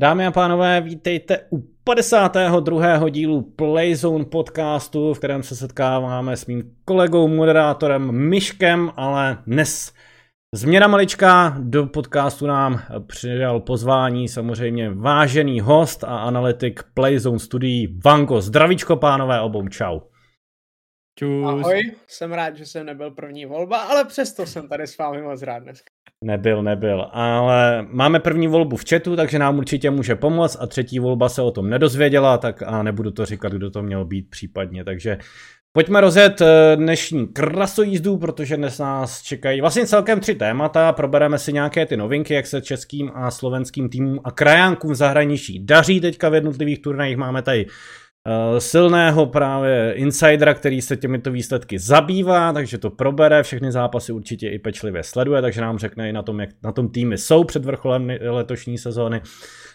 Dámy a pánové, vítejte u 52. dílu Playzone podcastu, v kterém se setkáváme s mým kolegou, moderátorem Myškem, ale dnes změna maličká, do podcastu nám přidal pozvání samozřejmě vážený host a analytik Playzone studií Vanko. Zdravíčko pánové obou, čau. Čus. Ahoj, jsem rád, že jsem nebyl první volba, ale přesto jsem tady s vámi moc rád dneska. Nebyl, nebyl, ale máme první volbu v chatu, takže nám určitě může pomoct a třetí volba se o tom nedozvěděla, tak a nebudu to říkat, kdo to měl být případně, takže Pojďme rozjet eh, dnešní krasojízdu, protože dnes nás čekají vlastně celkem tři témata. Probereme si nějaké ty novinky, jak se českým a slovenským týmům a krajánkům v zahraničí daří teďka v jednotlivých turnajích. Máme tady silného právě insidera, který se těmito výsledky zabývá, takže to probere, všechny zápasy určitě i pečlivě sleduje, takže nám řekne i na tom, jak na tom týmy jsou před vrcholem letošní sezóny.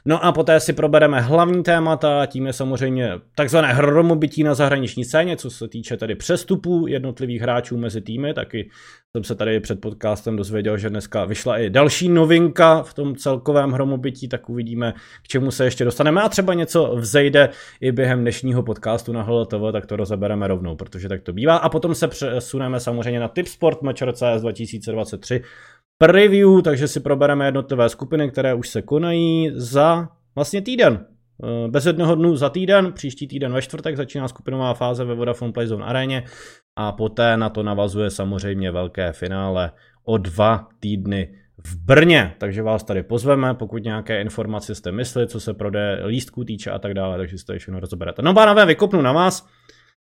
No a poté si probereme hlavní témata, tím je samozřejmě takzvané hromobytí na zahraniční scéně, co se týče tedy přestupů jednotlivých hráčů mezi týmy, taky jsem se tady před podcastem dozvěděl, že dneska vyšla i další novinka v tom celkovém hromobytí, tak uvidíme, k čemu se ještě dostaneme. A třeba něco vzejde i během dnešního podcastu na HLTV, tak to rozebereme rovnou, protože tak to bývá. A potom se přesuneme samozřejmě na Tipsport Matcher CS 2023 preview, takže si probereme jednotlivé skupiny, které už se konají za vlastně týden. Eh, bez jednoho dnu za týden, příští týden ve čtvrtek začíná skupinová fáze ve Vodafone Playzone aréně a poté na to navazuje samozřejmě velké finále o dva týdny v Brně, takže vás tady pozveme, pokud nějaké informace jste mysli, co se prodeje lístků týče a tak dále, takže si to všechno rozoberete. No pánové, vykopnu na vás.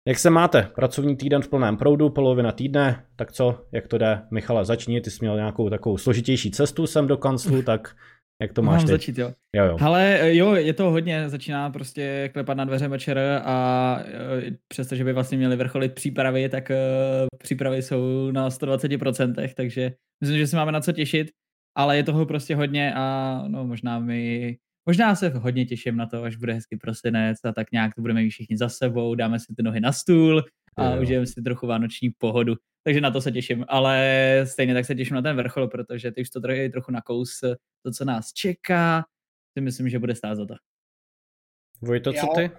Jak se máte? Pracovní týden v plném proudu, polovina týdne, tak co, jak to jde? Michale, začni, ty jsi měl nějakou takovou složitější cestu sem do kanclu, tak jak to máš Mám teď? začít, jo. jo, jo. Ale eh, jo, je to hodně, začíná prostě klepat na dveře večer a eh, přestože by vlastně měli vrcholit přípravy, tak uh, přípravy jsou na 120%, takže myslím, že si máme na co těšit, ale je toho prostě hodně a no možná mi Možná se hodně těším na to, až bude hezký prosinec a tak nějak to budeme mít všichni za sebou, dáme si ty nohy na stůl a užijeme si trochu vánoční pohodu. Takže na to se těším, ale stejně tak se těším na ten vrchol, protože ty už to trochu, trochu nakous to, co nás čeká. Si myslím, že bude stát za to. Vojto, co ty?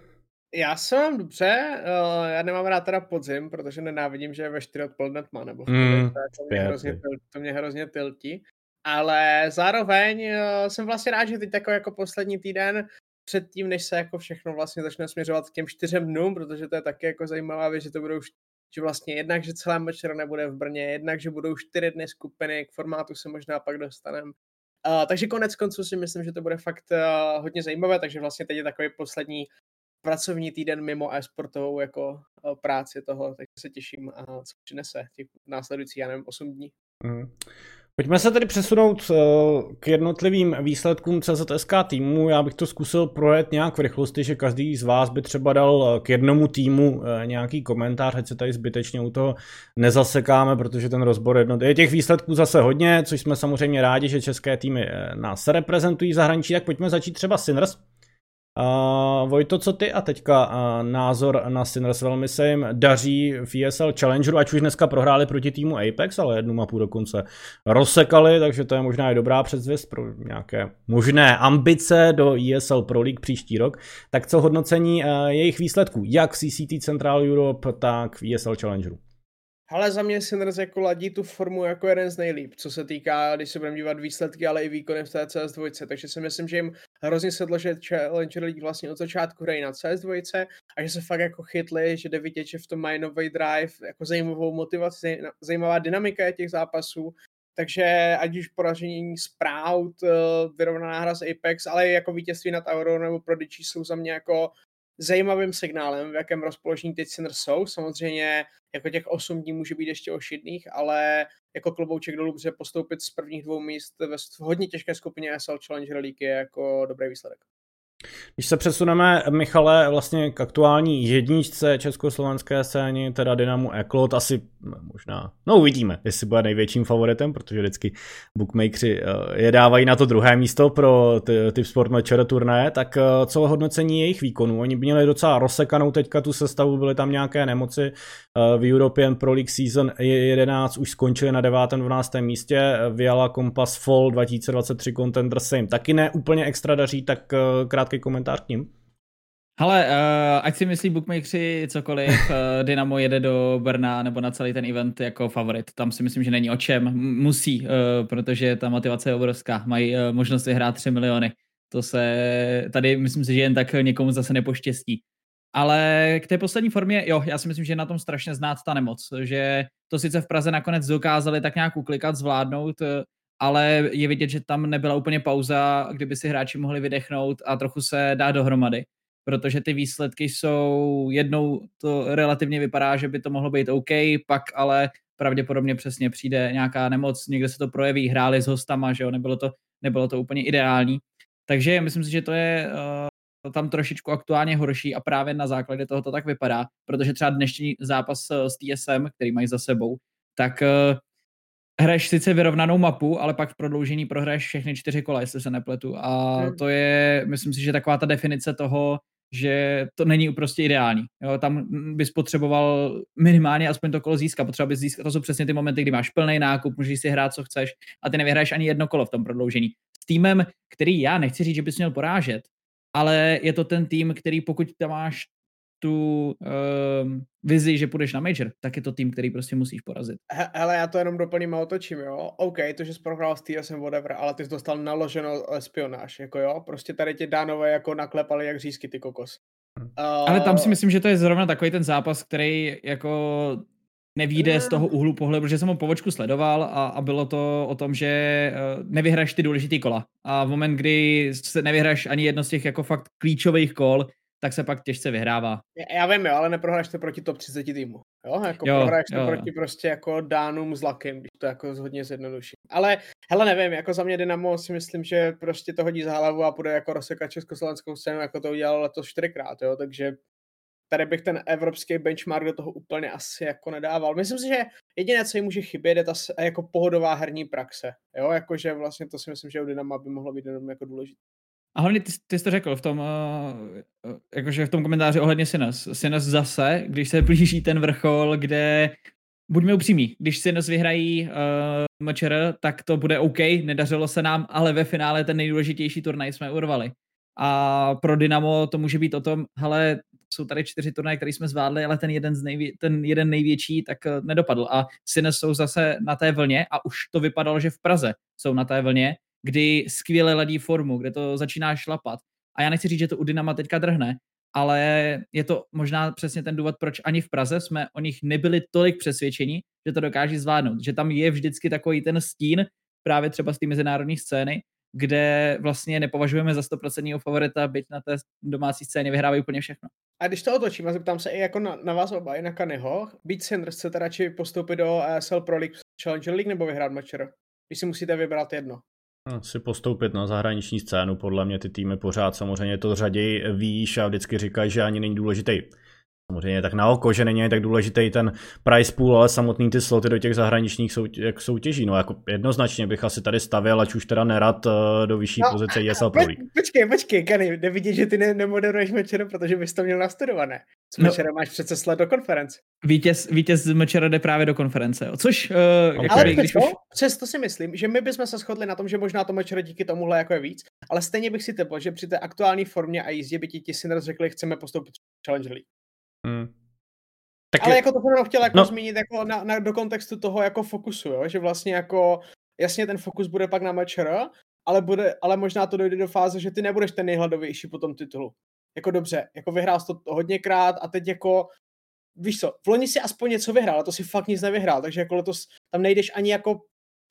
Já se mám dobře, uh, já nemám rád teda podzim, protože nenávidím, že je ve 4 odpoledne tma, nebo v mm, to, mě hrozně, to mě hrozně tiltí. Ale zároveň uh, jsem vlastně rád, že teď jako, jako poslední týden předtím, než se jako všechno vlastně začne směřovat k těm čtyřem dnům, protože to je taky jako zajímavá věc, že to budou že vlastně jednak, že celá večer nebude v Brně, jednak, že budou čtyři dny skupiny, k formátu se možná pak dostaneme. Uh, takže konec konců si myslím, že to bude fakt uh, hodně zajímavé, takže vlastně teď je takový poslední pracovní týden mimo e-sportovou jako uh, práci toho, takže se těším, uh, co přinese těch následujících, já nevím, 8 dní. Mm. Pojďme se tedy přesunout eh, k jednotlivým výsledkům CZSK týmu. Já bych to zkusil projet nějak v rychlosti, že každý z vás by třeba dal eh, k jednomu týmu eh, nějaký komentář, ať se tady zbytečně u toho nezasekáme, protože ten rozbor jednot... je těch výsledků zase hodně, což jsme samozřejmě rádi, že české týmy nás reprezentují v zahraničí, tak pojďme začít třeba Sinners. Uh, Vojto, co ty a teďka uh, názor na Sinners velmi se jim daří v ESL Challengeru, ať už dneska prohráli proti týmu Apex, ale jednu mapu dokonce rozsekali, takže to je možná i dobrá předzvěst pro nějaké možné ambice do ESL Pro League příští rok. Tak co hodnocení uh, jejich výsledků, jak v CCT Central Europe, tak v ESL Challengeru? Ale za mě Sinners jako ladí tu formu jako jeden z nejlíp, co se týká, když se budeme dívat výsledky, ale i výkony v té CS2, takže si myslím, že jim hrozně sedlo, že Challenger League vlastně od začátku hrají na CS2 a že se fakt jako chytli, že jde vidět, že v tom mají nový drive, jako zajímavou motivaci, zajímavá dynamika těch zápasů, takže ať už poražení Sprout, eh, vyrovnaná hra s Apex, ale i jako vítězství nad Aurora nebo Prodigy jsou za mě jako zajímavým signálem, v jakém rozpoložení teď Sinners jsou. Samozřejmě jako těch 8 dní může být ještě ošidných, ale jako klobouček dolů, protože postoupit z prvních dvou míst ve hodně těžké skupině SL Challenger League je jako dobrý výsledek. Když se přesuneme, Michale, vlastně k aktuální jedničce československé scény, teda Dynamo Eklot, asi možná, no uvidíme, jestli bude největším favoritem, protože vždycky bookmakeri eh, je dávají na to druhé místo pro typ sport matcher tak eh, co hodnocení jejich výkonů? Oni měli docela rozsekanou teďka tu sestavu, byly tam nějaké nemoci, eh, v European Pro League Season 11 už skončili na 9. 12. místě, Viala Compass Fall 2023 Contender Same taky ne úplně extra daří, tak krátký komentář k ním. Ale uh, ať si myslí bookmakeri cokoliv, uh, Dynamo jede do Brna nebo na celý ten event jako favorit. Tam si myslím, že není o čem. Musí, uh, protože ta motivace je obrovská. Mají uh, možnost vyhrát 3 miliony. To se tady myslím si, že jen tak někomu zase nepoštěstí. Ale k té poslední formě, jo, já si myslím, že je na tom strašně znát ta nemoc, že to sice v Praze nakonec dokázali tak nějak uklikat, zvládnout, ale je vidět, že tam nebyla úplně pauza, kdyby si hráči mohli vydechnout a trochu se dát dohromady protože ty výsledky jsou jednou to relativně vypadá, že by to mohlo být OK, pak ale pravděpodobně přesně přijde nějaká nemoc, někde se to projeví, hráli s hostama, že jo, nebylo to, nebylo to úplně ideální. Takže myslím si, že to je uh, tam trošičku aktuálně horší a právě na základě toho to tak vypadá, protože třeba dnešní zápas eh, s TSM, který mají za sebou, tak uh, hraješ sice vyrovnanou mapu, ale pak v prodloužení prohraješ všechny čtyři kola, jestli se nepletu. A hmm. to je, myslím si, že taková ta definice toho, že to není prostě ideální. Jo, tam bys potřeboval minimálně aspoň to kolo získat. Potřeba bys získat, to jsou přesně ty momenty, kdy máš plný nákup, můžeš si hrát, co chceš a ty nevyhraješ ani jedno kolo v tom prodloužení. S týmem, který já nechci říct, že bys měl porážet, ale je to ten tým, který pokud tam máš tu uh, vizi, že půjdeš na major, tak je to tým, který prostě musíš porazit. Hele, já to jenom doplním a otočím, jo. OK, to, že jsi prohrál s TSM whatever, ale ty jsi dostal naloženo spionáž, jako jo. Prostě tady ti dánové jako naklepali jak řízky ty kokos. Uh, ale tam si myslím, že to je zrovna takový ten zápas, který jako nevíde z toho úhlu pohledu, protože jsem ho povočku sledoval a, a bylo to o tom, že uh, nevyhraš ty důležitý kola. A v moment, kdy se nevyhraš ani jedno z těch jako fakt klíčových kol, tak se pak těžce vyhrává. Já vím, jo, ale neprohráš to proti top 30 týmu. Jo, jako jo, prohráš to jo. proti prostě jako Dánům s Lakem, když to jako hodně zjednoduším. Ale hele, nevím, jako za mě Dynamo si myslím, že prostě to hodí za hlavu a bude jako rozsekat československou scénu, jako to udělal letos čtyřikrát, jo, takže tady bych ten evropský benchmark do toho úplně asi jako nedával. Myslím si, že jediné, co jim může chybět, je ta jako pohodová herní praxe. Jo, jakože vlastně to si myslím, že u Dynama by mohlo být jenom jako důležité. A hlavně ty, ty jsi to řekl v tom, uh, jakože v tom komentáři ohledně Sinas. Sinas zase, když se blíží ten vrchol, kde buďme upřímí, když Sinas vyhrají uh, MČR, tak to bude OK, nedařilo se nám, ale ve finále ten nejdůležitější turnaj jsme urvali. A pro Dynamo to může být o tom, hele, jsou tady čtyři turnaje, které jsme zvládli, ale ten jeden, z nejvě- ten jeden největší tak nedopadl. A Sinas jsou zase na té vlně a už to vypadalo, že v Praze jsou na té vlně kdy skvěle ladí formu, kde to začíná šlapat. A já nechci říct, že to u Dynama teďka drhne, ale je to možná přesně ten důvod, proč ani v Praze jsme o nich nebyli tolik přesvědčeni, že to dokáží zvládnout. Že tam je vždycky takový ten stín, právě třeba z té mezinárodní scény, kde vlastně nepovažujeme za 100% favorita, byť na té domácí scéně vyhrávají úplně všechno. A když to otočím a zeptám se i jako na, na vás oba, i na Kanyho, být Sanders, chcete radši postoupit do ESL Pro League Challenger League nebo vyhrát Matcher? Když si musíte vybrat jedno. Si postoupit na zahraniční scénu, podle mě ty týmy pořád samozřejmě to řaději výš a vždycky říkají, že ani není důležitý samozřejmě tak na oko, že není tak důležitý ten price pool, ale samotný ty sloty do těch zahraničních soutěží, soutěží. No jako jednoznačně bych asi tady stavěl, ať už teda nerad eh, do vyšší no, pozice ESL Pro League. Počkej, počkej, Kany, nevidíš, že ty ne, nemoderuješ mečer, protože bys to měl nastudované. S no, máš přece sled do konference. Vítěz, vítěz z mečera jde právě do konference, jo. což... Uh, okay. jako ale když už... přesto si myslím, že my bychom se shodli na tom, že možná to mečer díky tomuhle jako je víc, ale stejně bych si tepl, že při té aktuální formě a jízdě by ti ti řekli, chceme postoupit Challenge League. Hmm. Tak Ale je... jako to jsem chtěl jako no. zmínit jako na, na, do kontextu toho jako fokusu, jo? že vlastně jako jasně ten fokus bude pak na MČR, ale, bude, ale možná to dojde do fáze, že ty nebudeš ten nejhladovější po tom titulu. Jako dobře, jako vyhrál jsi to hodněkrát a teď jako víš co, v loni si aspoň něco vyhrál, a to si fakt nic nevyhrál, takže jako letos tam nejdeš ani jako,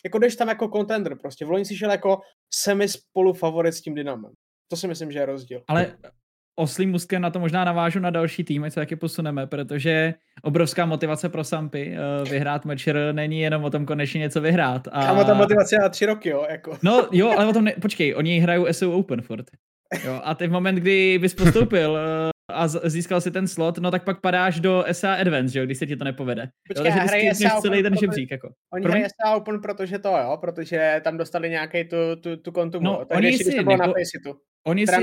jako jdeš tam jako contender prostě. V loni si šel jako semi spolu favorit s tím Dynamem. To si myslím, že je rozdíl. Ale oslým muskem na to možná navážu na další tým, ať se taky posuneme, protože obrovská motivace pro Sampy uh, vyhrát Matcher není jenom o tom konečně něco vyhrát. A... Kámo, ta motivace na tři roky, jo? Jako. No jo, ale o tom ne... Počkej, oni hrajou SU Open furt. Jo, a teď v moment, kdy bys postoupil eh, a získal si ten slot, no tak pak padáš do SA Advance, že když se ti to nepovede. Počkej, jo, takže ty SA celý ten žebřík. Jako. Oni hrají SA Open, protože to, jo, protože tam dostali nějaký tu, tu, tu kontumu. No, tak oni si to bylo nepo... na Faceitu. Oni si,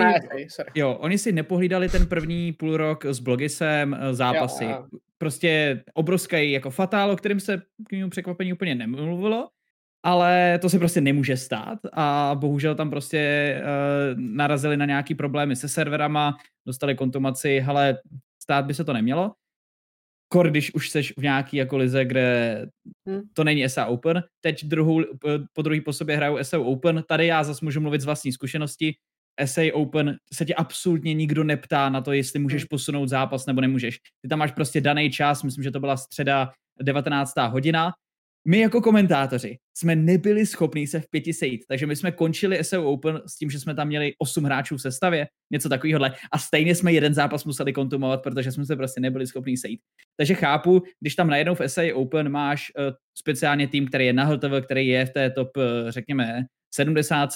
jo, oni si nepohlídali ten první půl rok s Blogisem eh, zápasy. Jo, prostě obrovský jako fatál, o kterým se k mému překvapení úplně nemluvilo, ale to se prostě nemůže stát a bohužel tam prostě uh, narazili na nějaký problémy se serverama, dostali kontumaci, ale stát by se to nemělo. Kor, když už seš v nějaký jako lize, kde hmm. to není SA Open. Teď druhou, po druhý po sobě hrajou SA Open. Tady já zase můžu mluvit z vlastní zkušenosti. SA Open se tě absolutně nikdo neptá na to, jestli můžeš hmm. posunout zápas nebo nemůžeš. Ty tam máš prostě daný čas, myslím, že to byla středa 19. hodina my jako komentátoři jsme nebyli schopni se v pěti sejít, takže my jsme končili SEO Open s tím, že jsme tam měli osm hráčů v sestavě, něco takového a stejně jsme jeden zápas museli kontumovat, protože jsme se prostě nebyli schopni sejít. Takže chápu, když tam najednou v SA Open máš uh, speciálně tým, který je na HLTV, který je v té top, uh, řekněme, 70,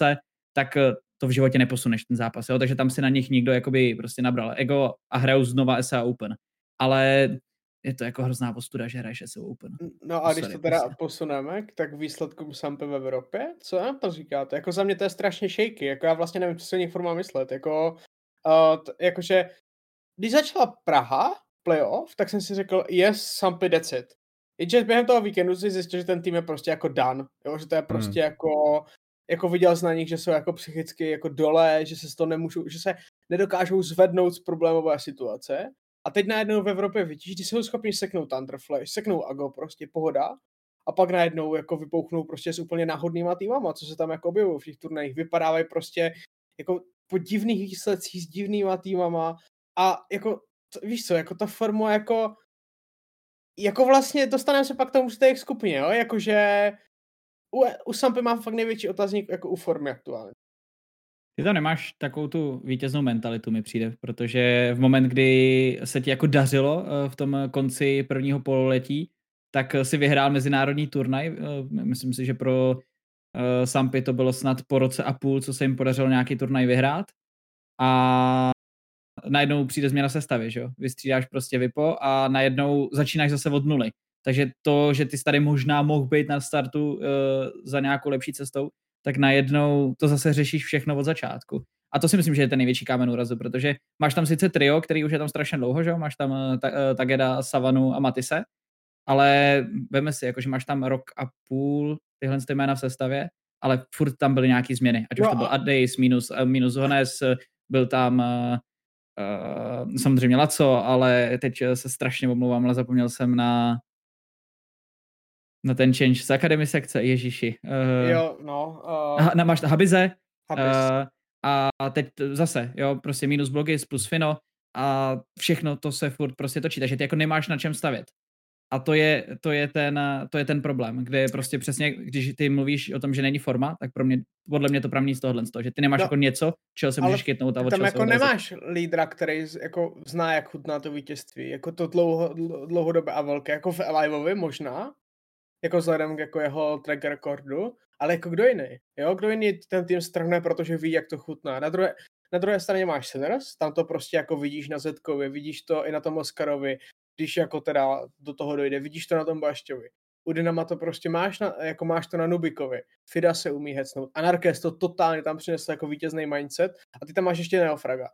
tak uh, to v životě neposuneš ten zápas, jo? takže tam si na nich někdo jakoby prostě nabral ego a hrajou znova SA Open. Ale je to jako hrozná postuda, že hraješ SEO Open. No a když to teda prostě. posuneme, tak výsledkům Sampy v Evropě, co nám to říkáte? Jako za mě to je strašně shaky, jako já vlastně nevím, co si o nich má myslet, jako, uh, t- jakože, když začala Praha, playoff, tak jsem si řekl, yes, Sampy that's it. Jenže během toho víkendu si zjistil, že ten tým je prostě jako dan, jo? že to je prostě hmm. jako, jako viděl jsi na nich, že jsou jako psychicky jako dole, že se z toho nemůžou, že se nedokážou zvednout z problémové situace a teď najednou v Evropě vidíš, když jsou schopni seknout Thunderflash, seknout Ago, prostě pohoda. A pak najednou jako vypouchnou prostě s úplně náhodnýma týmama, co se tam jako objevují v těch turnajích. Vypadávají prostě jako po divných výsledcích s divnýma týmama a jako, to, víš co, jako ta forma jako jako vlastně dostaneme se pak tomu z té skupině, jo, jakože u, u Sampy mám fakt největší otazník jako u formy aktuálně. Ty to nemáš takovou tu vítěznou mentalitu, mi přijde, protože v moment, kdy se ti jako dařilo eh, v tom konci prvního pololetí, tak si vyhrál mezinárodní turnaj. Eh, myslím si, že pro eh, Sampy to bylo snad po roce a půl, co se jim podařilo nějaký turnaj vyhrát. A najednou přijde změna sestavy, že jo? Vystřídáš prostě Vipo a najednou začínáš zase od nuly. Takže to, že ty tady možná mohl být na startu za nějakou lepší cestou, tak najednou to zase řešíš všechno od začátku. A to si myslím, že je ten největší kámen úrazu, protože máš tam sice trio, který už je tam strašně dlouho, že? máš tam uh, Tageda, Savanu a Matise, ale veme si, jakože máš tam rok a půl tyhle ty jména v sestavě, ale furt tam byly nějaké změny, ať už to byl Addeis minus, uh, minus Hones, byl tam uh, samozřejmě Laco, ale teď se strašně omlouvám, ale zapomněl jsem na na ten change z Academy sekce, Ježíši. Uh, jo, no. Uh, na, máš Habize. Habiz. Uh, a teď zase, jo, prostě minus blogis plus Fino a všechno to se furt prostě točí, takže ty jako nemáš na čem stavět. A to je, to je, ten, to je ten problém, kde prostě přesně, když ty mluvíš o tom, že není forma, tak pro mě, podle mě to pramení z tohohle, z toho, že ty nemáš no, jako něco, čeho se můžeš chytnout a od tam jako nemáš lídra, který jako zná, jak chutná to vítězství, jako to dlouho, dlouhodobé a velké, jako v Elivovi možná, jako vzhledem k jako jeho track recordu, ale jako kdo jiný, jo, kdo jiný ten tým strhne, protože ví, jak to chutná. Na druhé, na druhé straně máš Sinners, tam to prostě jako vidíš na Zetkovi, vidíš to i na tom Oscarovi, když jako teda do toho dojde, vidíš to na tom Bašťovi. U Dynama to prostě máš, na, jako máš to na Nubikovi. Fida se umí hecnout. Anarkes to totálně tam přinesl jako vítězný mindset a ty tam máš ještě Neofraga.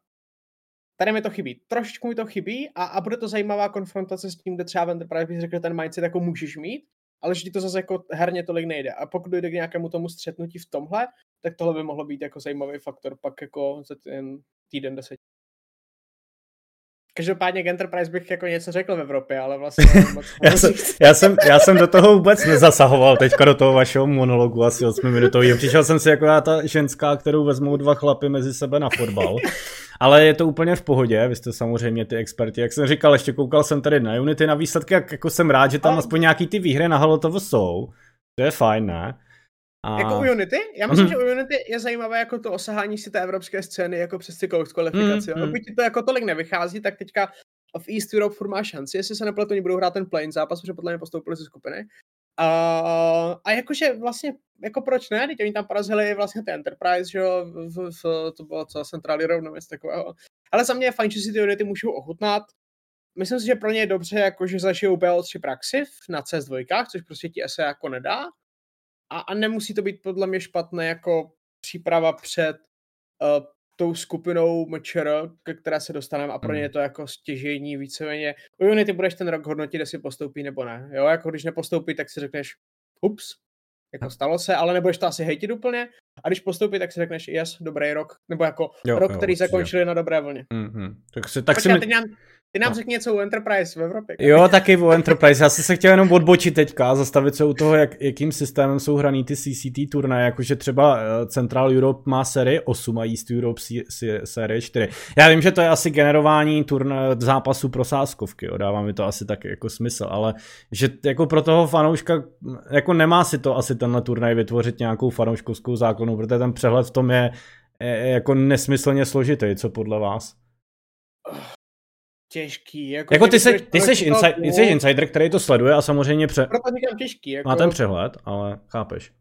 Tady mi to chybí. Trošičku mi to chybí a, a bude to zajímavá konfrontace s tím, kde třeba Enterprise bych řekl, ten mindset jako můžeš mít, ale že ti to zase jako herně tolik nejde. A pokud dojde k nějakému tomu střetnutí v tomhle, tak tohle by mohlo být jako zajímavý faktor pak jako za ten týden deset. Každopádně k Enterprise bych jako něco řekl v Evropě, ale vlastně... moc já, jsem, já, jsem, já jsem do toho vůbec nezasahoval teďka do toho vašeho monologu asi 8 minutový. Přišel jsem si jako ta ženská, kterou vezmou dva chlapy mezi sebe na fotbal. Ale je to úplně v pohodě, vy jste samozřejmě ty experti. Jak jsem říkal, ještě koukal jsem tady na Unity na výsledky, jak jako jsem rád, že tam aspoň nějaký ty výhry na Halotovo jsou. To je fajn, ne? A... Jako u Unity? Já myslím, mm. že u Unity je zajímavé jako to osahání si té evropské scény jako přes ty kvalifikaci. Mm. Pokud ti to jako tolik nevychází, tak teďka v East Europe furt má šanci, jestli se nepletu, oni budou hrát ten plane zápas, protože podle mě postoupili ze skupiny. Uh, a jakože vlastně, jako proč ne, teď oni tam porazili vlastně ty Enterprise, že jo, v, v, to bylo co, Centrální rovnou, takového. Ale za mě je fajn, že si ty unity můžou ochutnat. Myslím si, že pro ně je dobře, jako že zažijou BO3 praxi na CS2, což prostě ti SE jako nedá. A, a nemusí to být podle mě špatné jako příprava před uh, tou skupinou MČR, ke které se dostaneme a pro ně je to jako stěžení víceméně. U Unity budeš ten rok hodnotit, jestli postoupí nebo ne. Jo, jako když nepostoupí, tak si řekneš, ups, jako stalo se, ale nebudeš to asi hejtit úplně. A když postoupí, tak si řekneš, yes, dobrý rok. Nebo jako jo, rok, jo, který zakončili na dobré vlně. Mm-hmm. Tak si, tak Počkej, si mi... teď, nám, ty nám no. řekni něco o Enterprise v Evropě. Jo, taky o Enterprise. Já jsem se chtěl jenom odbočit teďka a zastavit se u toho, jak, jakým systémem jsou hraný ty CCT turnaje, jakože třeba eh, Central Europe má série 8 a East Europe série 4. Já vím, že to je asi generování turna, zápasu pro sáskovky, jo, dává mi to asi tak jako smysl, ale že jako pro toho fanouška, jako nemá si to asi tenhle turnaj vytvořit nějakou fanouškovskou základnu, protože ten přehled v tom je, je jako nesmyslně složitý, co podle vás? Těžký. Jako, jako ty, jsi, ty, jsi inside, ty jsi insider, který to sleduje a samozřejmě pře... Proto říkám těžký. Jako... Má ten přehled, ale chápeš.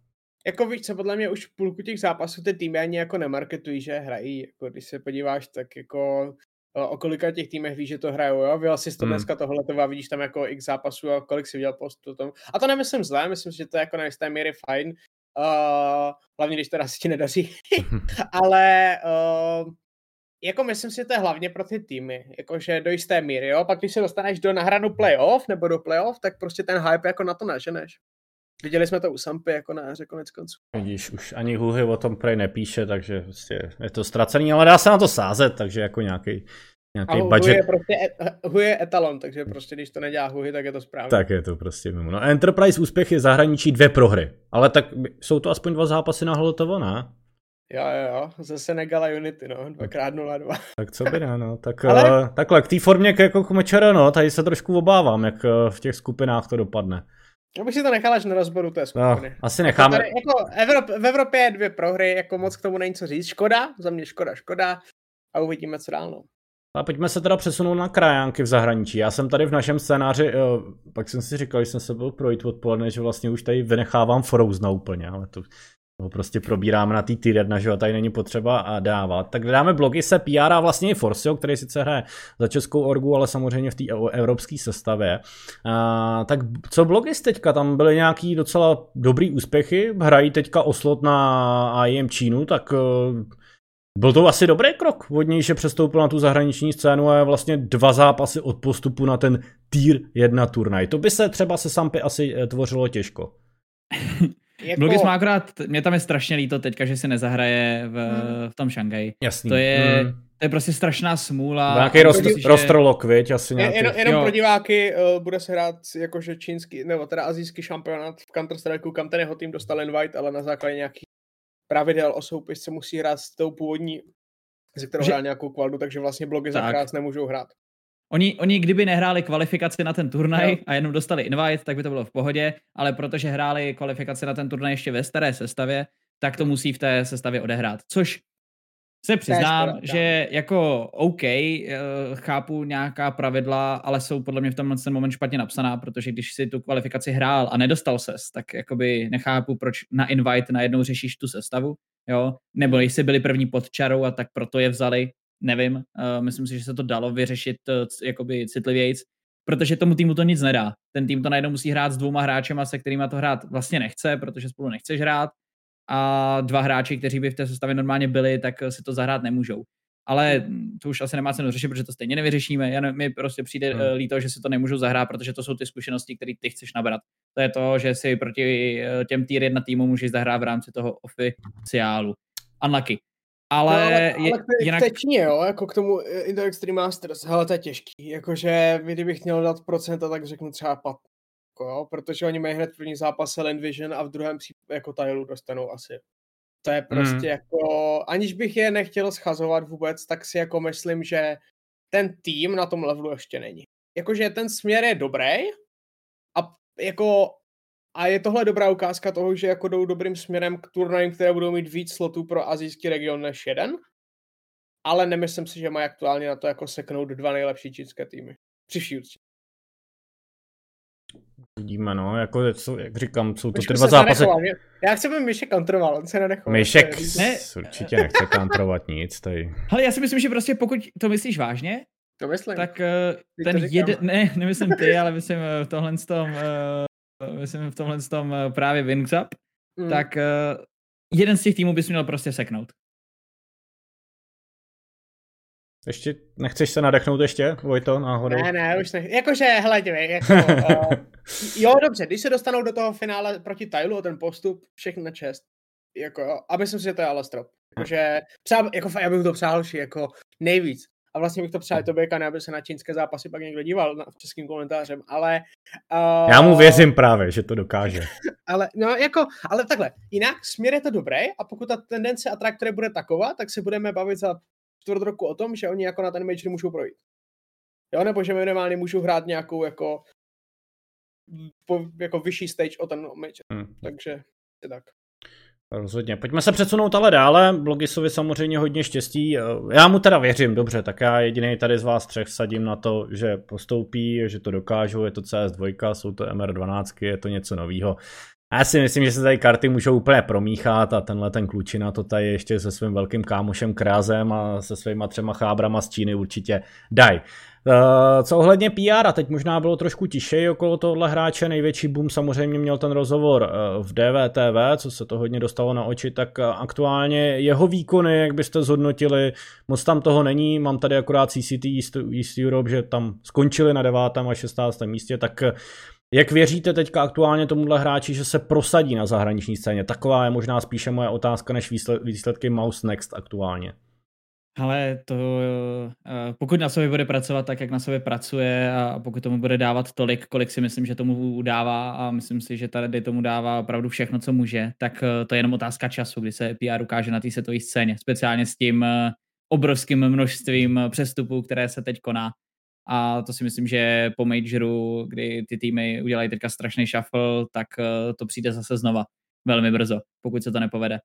Jako víš co, podle mě už půlku těch zápasů ty týmy ani jako nemarketují, že hrají. Jako, když se podíváš, tak jako o kolika těch týmech víš, že to hrajou, jo? Vy asi to hmm. dneska tohle to vidíš tam jako x zápasů a kolik si viděl postu tom. A to nemyslím zlé, myslím si, že to je jako na jisté míry fajn. Uh, hlavně, když teda si ti nedaří. Ale uh, jako myslím si, že to je hlavně pro ty týmy, jakože do jisté míry, jo, pak když se dostaneš do nahranu playoff nebo do playoff, tak prostě ten hype jako na to naženeš. Viděli jsme to u Sampy jako na hře konec konců. Vidíš, už ani Huhy o tom prej nepíše, takže prostě je to ztracený, ale dá se na to sázet, takže jako nějaký, nějaký a budget. je prostě Huhy je etalon, takže prostě když to nedělá Huhy, tak je to správně. Tak je to prostě mimo. No Enterprise úspěch je zahraničí dvě prohry, ale tak jsou to aspoň dva zápasy na Holotovo, ne? Jo, jo, jo, ze Senegala Unity, no, dvakrát 0-2. Tak co by ne, no, tak Ale... uh, takhle, k té formě jako Kumečera, no, tady se trošku obávám, jak uh, v těch skupinách to dopadne. Já bych si to nechal až na rozboru té skupiny. No, asi necháme. Tady, jako Evrop, v Evropě je dvě prohry, jako moc k tomu není co říct. Škoda, za mě škoda, škoda. A uvidíme, co dál, no. A pojďme se teda přesunout na krajánky v zahraničí. Já jsem tady v našem scénáři, uh, pak jsem si říkal, že jsem se byl projít odpoledne, že vlastně už tady vynechávám Frozen úplně, ale to ho prostě probíráme na tier 1, že jo, tady není potřeba a dávat. Tak dáme blogy se PR a vlastně i Forcio, který sice hraje za českou orgu, ale samozřejmě v té evropské sestavě. A, tak co blogy teďka? Tam byly nějaký docela dobrý úspěchy, hrají teďka oslot na IEM Čínu, tak uh, byl to asi dobrý krok od něj, že přestoupil na tu zahraniční scénu a je vlastně dva zápasy od postupu na ten tier 1 turnaj. To by se třeba se Sampy asi eh, tvořilo těžko. Jako... Blogis má akorát, mě tam je strašně líto teďka, že si nezahraje v, hmm. v tom Šangaji. Jasný. To je, hmm. to je prostě strašná smůla. Nějaký roz, že... rostrolok, viď? Asi nějaký. Jen, jenom jo. pro diváky uh, bude se hrát jakože čínský, nebo teda azijský šampionát v Counter Strike, kam ten jeho tým dostal invite, ale na základě nějakých pravidel o soupisce musí hrát s tou původní, ze kterou že... hrál nějakou kvaldu, takže vlastně blogy za krás nemůžou hrát. Oni, oni kdyby nehráli kvalifikaci na ten turnaj no. a jenom dostali invite, tak by to bylo v pohodě, ale protože hráli kvalifikaci na ten turnaj ještě ve staré sestavě, tak to musí v té sestavě odehrát. Což se přiznám, škoda, že jako OK, eh, chápu nějaká pravidla, ale jsou podle mě v tomhle ten moment špatně napsaná, protože když si tu kvalifikaci hrál a nedostal ses, tak jakoby nechápu, proč na invite najednou řešíš tu sestavu, jo, nebo jestli byli první pod čarou a tak proto je vzali, nevím, uh, myslím si, že se to dalo vyřešit uh, jakoby citlivějíc, protože tomu týmu to nic nedá. Ten tým to najednou musí hrát s dvouma hráčema, se kterými to hrát vlastně nechce, protože spolu nechceš hrát a dva hráči, kteří by v té sestavě normálně byli, tak si to zahrát nemůžou. Ale to už asi nemá cenu řešit, protože to stejně nevyřešíme. Já ne, mi prostě přijde hmm. líto, že si to nemůžou zahrát, protože to jsou ty zkušenosti, které ty chceš nabrat. To je to, že si proti těm tier 1 týmu můžeš zahrát v rámci toho oficiálu. Unlucky. Ale, no, ale, ale k, jinak... k jo, jako k tomu eh, Inter Extreme Masters, hele, to je těžký, jakože kdybych měl dát procenta, tak řeknu třeba 15, jako, jo, protože oni mají hned první zápas Land Vision a v druhém jako Tylu dostanou asi. To je prostě hmm. jako, aniž bych je nechtěl schazovat vůbec, tak si jako myslím, že ten tým na tom levelu ještě není. Jakože ten směr je dobrý a jako a je tohle dobrá ukázka toho, že jako jdou dobrým směrem k turnajím, které budou mít víc slotů pro azijský region než jeden. Ale nemyslím si, že mají aktuálně na to jako seknout dva nejlepší čínské týmy. Při Vidíme, no, jako, co, jak říkám, jsou to ty dva zápasy. Já chci, aby Myšek kontroval, on se nenechoval. Myšek ne. určitě nechce kontrovat nic tady. Ale já si myslím, že prostě pokud to myslíš vážně, to myslím. Tak uh, ten jeden, ne, nemyslím ty, ale myslím eh, v tomhle tom, uh, myslím v tomhle tom uh, právě Wings Up, mm. tak uh, jeden z těch týmů bys měl prostě seknout. Ještě nechceš se nadechnout ještě, Vojto, náhodou? Ne, ne, už ne. Jakože, hele, dívej, jako, uh, jo, dobře, když se dostanou do toho finále proti Tylu o ten postup, všechno na čest. Jako, a myslím si, že to je ale strop. Jakože, třeba, jako, já bych to přál jako nejvíc. A vlastně bych to přál to Kane, aby se na čínské zápasy pak někdo díval na, českým komentářem, ale... Uh, Já mu věřím právě, že to dokáže. ale, no, jako, ale takhle, jinak směr je to dobrý a pokud ta tendence a trajektorie bude taková, tak se budeme bavit za čtvrt roku o tom, že oni jako na ten major můžou projít. Jo, nebo že minimálně můžou hrát nějakou jako po, jako vyšší stage o ten major. Hmm. Takže je tak. Rozhodně. Pojďme se přesunout ale dále. Blogisovi samozřejmě hodně štěstí. Já mu teda věřím, dobře, tak já jediný tady z vás třech vsadím na to, že postoupí, že to dokážou, je to CS2, jsou to MR12, je to něco novýho. Já si myslím, že se tady karty můžou úplně promíchat a tenhle ten klučina to tady ještě se svým velkým kámošem Krázem a se svýma třema chábrama z Číny určitě daj. Uh, co ohledně PR, a teď možná bylo trošku tišej okolo tohohle hráče, největší boom samozřejmě měl ten rozhovor uh, v DVTV, co se to hodně dostalo na oči, tak uh, aktuálně jeho výkony, jak byste zhodnotili, moc tam toho není, mám tady akorát CCT East, East Europe, že tam skončili na 9. a 16. místě, tak jak věříte teďka aktuálně tomuhle hráči, že se prosadí na zahraniční scéně? Taková je možná spíše moje otázka než výsledky Mouse Next aktuálně. Ale to, eh, pokud na sobě bude pracovat tak, jak na sobě pracuje a pokud tomu bude dávat tolik, kolik si myslím, že tomu dává a myslím si, že tady tomu dává opravdu všechno, co může, tak eh, to je jenom otázka času, kdy se PR ukáže na té světové scéně, speciálně s tím eh, obrovským množstvím přestupů, které se teď koná. A to si myslím, že po majoru, kdy ty týmy udělají teďka strašný shuffle, tak to přijde zase znova velmi brzo, pokud se to nepovede.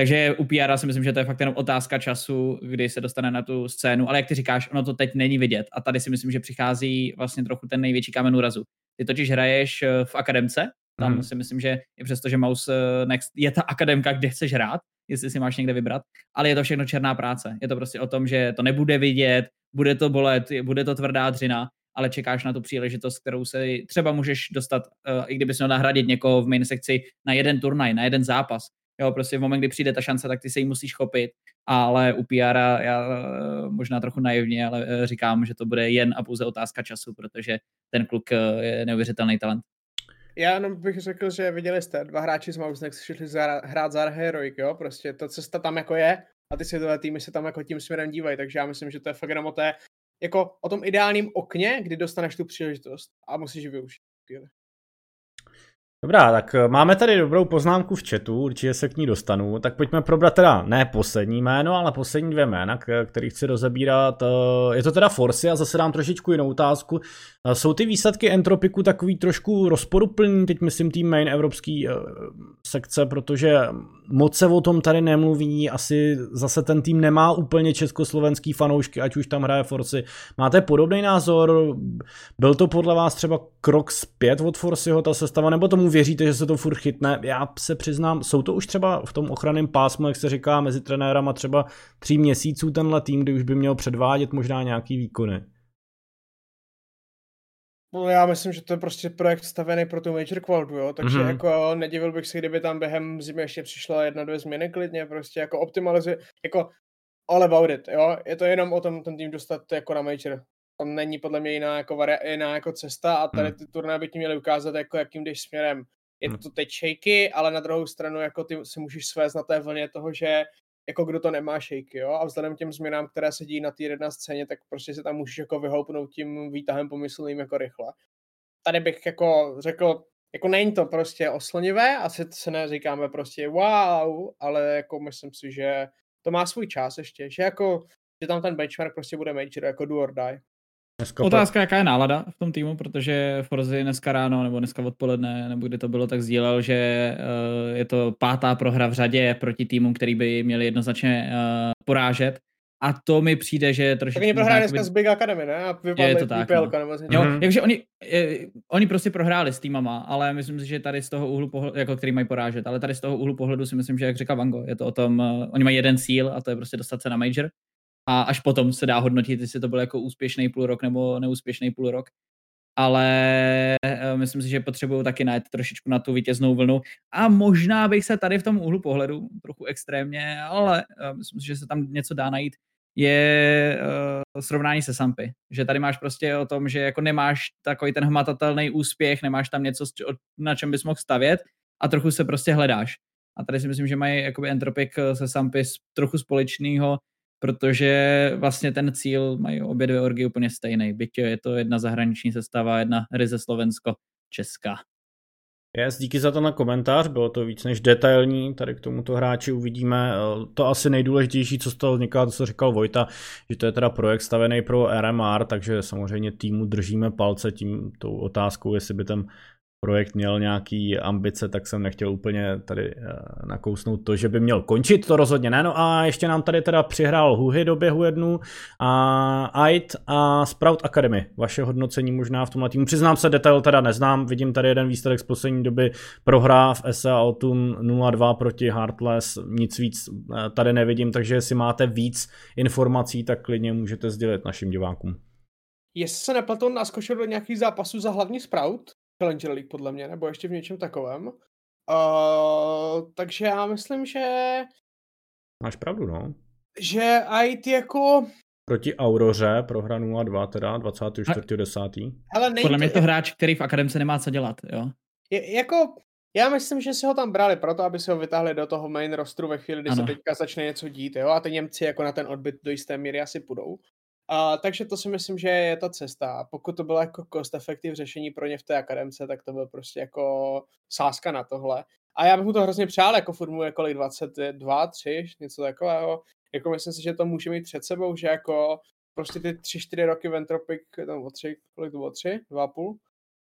Takže u PR si myslím, že to je fakt jenom otázka času, kdy se dostane na tu scénu, ale jak ty říkáš, ono to teď není vidět a tady si myslím, že přichází vlastně trochu ten největší kámen úrazu. Ty totiž hraješ eh, v akademce, tam hmm. si myslím, že i přesto, že Mouse eh, Next je ta akademka, kde chceš hrát, jestli si máš někde vybrat, ale je to všechno černá práce. Je to prostě o tom, že to nebude vidět, bude to bolet, bude to tvrdá dřina, ale čekáš na tu příležitost, kterou se třeba můžeš dostat, uh, i kdybys měl nahradit někoho v main sekci na jeden turnaj, na jeden zápas. Jo, prostě v moment, kdy přijde ta šance, tak ty se jí musíš chopit, ale u PR já eh, možná trochu naivně, ale eh, říkám, že to bude jen a pouze otázka času, protože ten kluk eh, je neuvěřitelný talent. Já jenom bych řekl, že viděli jste, dva hráči z Mousenex šli hrát za Heroic, jo, prostě ta cesta tam jako je a ty světové týmy se tam jako tím směrem dívají, takže já myslím, že to je fakt jenom o té, jako o tom ideálním okně, kdy dostaneš tu příležitost a musíš ji využít. Dobrá, tak eh, máme tady dobrou poznámku v chatu, určitě se k ní dostanu, tak pojďme probrat teda ne poslední jméno, ale poslední dvě jména, který chci rozebírat. Eh, je to teda Forcy a zase dám trošičku jinou otázku. Eh, jsou ty výsledky Entropiku takový trošku rozporuplný, teď myslím tým main evropský sekce, protože moc se o tom tady nemluví, asi zase ten tým nemá úplně československý fanoušky, ať už tam hraje Forcy. Máte podobný názor? Byl to podle vás třeba krok zpět od Forcyho ta sestava, nebo tomu věříte, že se to furt chytne? Já se přiznám, jsou to už třeba v tom ochranném pásmu, jak se říká, mezi trenérama třeba tří měsíců tenhle tým, kdy už by měl předvádět možná nějaký výkony. No já myslím, že to je prostě projekt stavený pro tu Major Qualitu, jo, takže mm-hmm. jako nedivil bych se, kdyby tam během zimy ještě přišla jedna, dvě změny klidně, prostě jako optimalizuje, jako all about it, jo, je to jenom o tom ten tým dostat jako na Major, tam není podle mě jiná jako, vari- jiná jako cesta a tady hmm. ty turné by ti měly ukázat, jako jakým jdeš směrem. Je hmm. to teď shaky, ale na druhou stranu jako ty si můžeš svést na té vlně toho, že jako kdo to nemá shaky, jo, a vzhledem k těm změnám, které se dějí na té jedné scéně, tak prostě se tam můžeš jako vyhoupnout tím výtahem pomyslným jako rychle. Tady bych jako řekl, jako není to prostě oslonivé, asi se neříkáme prostě wow, ale jako myslím si, že to má svůj čas ještě, že jako, že tam ten benchmark prostě bude major jako do or die. Dneska Otázka, jaká je nálada v tom týmu, protože Forzi dneska ráno nebo dneska odpoledne, nebo kdy to bylo, tak sdílel, že uh, je to pátá prohra v řadě proti týmům, který by měli jednoznačně uh, porážet. A to mi přijde, že je trošičku... Tak oni prohráli dneska z Big Academy, ne? A je to tak, no. nebo jo, mm-hmm. takže oni, je, oni prostě prohráli s týmama, ale myslím si, že tady z toho úhlu pohledu, jako který mají porážet, ale tady z toho úhlu pohledu si myslím, že jak řekla Vango, je to o tom, uh, oni mají jeden cíl a to je prostě dostat se na major a až potom se dá hodnotit, jestli to byl jako úspěšný půl rok nebo neúspěšný půl rok ale eh, myslím si, že potřebují taky najít trošičku na tu vítěznou vlnu a možná bych se tady v tom úhlu pohledu trochu extrémně, ale eh, myslím si, že se tam něco dá najít, je uh, srovnání se Sampy. Že tady máš prostě o tom, že jako nemáš takový ten hmatatelný úspěch, nemáš tam něco, na čem bys mohl stavět a trochu se prostě hledáš. A tady si myslím, že mají jakoby Entropic se Sampy trochu společného, protože vlastně ten cíl mají obě dvě orgy úplně stejný. Byť je to jedna zahraniční sestava, jedna ryze Slovensko, Česká. Yes, díky za to na komentář, bylo to víc než detailní, tady k tomuto hráči uvidíme. Eh, to asi nejdůležitější, co z toho vzniká, to co říkal Vojta, že to je teda projekt stavený pro RMR, takže samozřejmě týmu držíme palce tím tou otázkou, jestli by ten projekt měl nějaký ambice, tak jsem nechtěl úplně tady eh, nakousnout to, že by měl končit, to rozhodně ne. No a ještě nám tady teda přihrál Huhy do běhu jednu a AIT a Sprout Academy. Vaše hodnocení možná v tomhle týmu. Přiznám se, detail teda neznám, vidím tady jeden výsledek z poslední doby prohra v SA Autumn 0-2 proti Heartless, nic víc eh, tady nevidím, takže jestli máte víc informací, tak klidně můžete sdělit našim divákům. Jestli se nepletu, naskočil do nějakých zápasů za hlavní Sprout, Challenger League podle mě, nebo ještě v něčem takovém. Uh, takže já myslím, že... Máš pravdu, no. Že IT jako... Proti Auroře prohra 0-2 teda 24.10. Ale Podle mě je to hráč, který v akademce nemá co dělat, jo. Je, jako, já myslím, že si ho tam brali proto, aby se ho vytáhli do toho main rostru ve chvíli, kdy ano. se teďka začne něco dít, jo, a ty Němci jako na ten odbyt do jisté míry asi půjdou. Uh, takže to si myslím, že je ta cesta. Pokud to bylo jako cost effective řešení pro ně v té akademce, tak to byl prostě jako sázka na tohle. A já bych mu to hrozně přál, jako formuje kolik 22, 3, něco takového. Jako myslím si, že to může mít před sebou, že jako prostě ty 3-4 roky v Entropic, tam o 3, kolik to bylo 3, 2,5,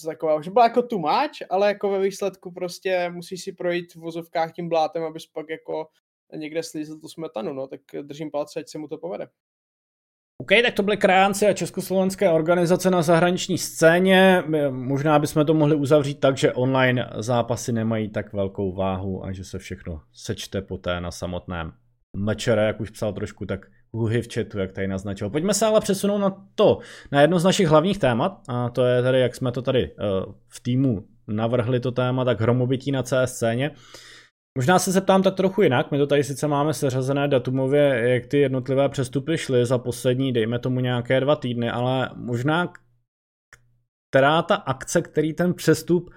takového, že byla jako tu máč, ale jako ve výsledku prostě musíš si projít v vozovkách tím blátem, abys pak jako někde slízl tu smetanu, no, tak držím palce, ať se mu to povede. OK, tak to byly krajánci a československé organizace na zahraniční scéně. Možná bychom to mohli uzavřít tak, že online zápasy nemají tak velkou váhu a že se všechno sečte poté na samotném mečere, jak už psal trošku, tak huhy v chatu, jak tady naznačil. Pojďme se ale přesunout na to, na jedno z našich hlavních témat, a to je tady, jak jsme to tady uh, v týmu navrhli to téma, tak hromobytí na CS scéně. Možná se zeptám tak trochu jinak, my to tady sice máme seřazené datumově, jak ty jednotlivé přestupy šly za poslední, dejme tomu nějaké dva týdny, ale možná která ta akce, který ten přestup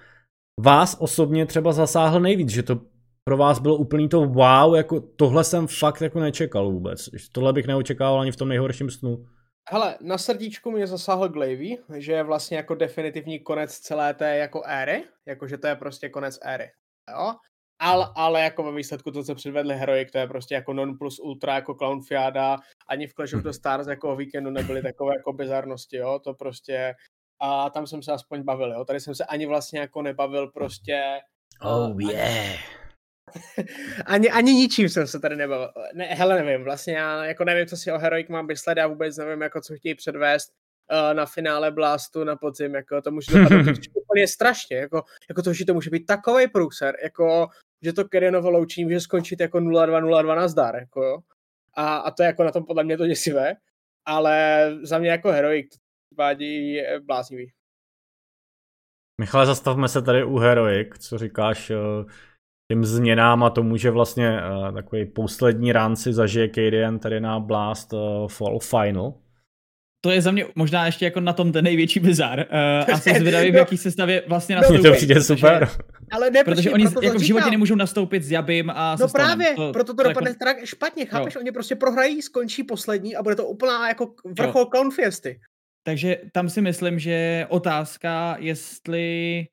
vás osobně třeba zasáhl nejvíc, že to pro vás bylo úplný to wow, jako tohle jsem fakt jako nečekal vůbec. Tohle bych neočekával ani v tom nejhorším snu. Hele, na srdíčku mě zasáhl Glavy, že je vlastně jako definitivní konec celé té jako éry, jakože to je prostě konec éry. Jo? Ale, ale jako ve výsledku to, co předvedli Heroic, to je prostě jako non plus ultra, jako Clown Fiada, ani v Clash of the Stars jako víkendu nebyly takové jako bizarnosti, jo, to prostě, a tam jsem se aspoň bavil, jo, tady jsem se ani vlastně jako nebavil prostě. Oh uh, yeah. ani, ani ničím jsem se tady nebavil. Ne, hele, nevím, vlastně já jako nevím, co si o Heroic mám myslet, já vůbec nevím, jako co chtějí předvést uh, na finále Blastu na podzim, jako to může dopadnout úplně strašně, jako, jako to, že to může být takový průser, jako že to Kerenovo loučí může skončit jako 0-2, 0-2 na zdar, jako jo. A, a to je jako na tom podle mě to děsivé, ale za mě jako heroik vádí bláznivý. Michale, zastavme se tady u Heroic, co říkáš uh, těm změnám a tomu, že vlastně uh, takový poslední rán si zažije Kadian tady na Blast uh, Fall Final to je za mě možná ještě jako na tom ten největší bizar. Uh, a jsem zvědavý, v jaký sestavě vlastně nastoupí. No, to přijde super. Protože, ale ne, protože oni jako v životě nemůžou nastoupit s Jabim a No právě, to, proto to, to dopadne jako... tak špatně, chápeš? Jo. Oni prostě prohrají, skončí poslední a bude to úplná jako vrchol Clown Fiesty. Takže tam si myslím, že otázka, jestli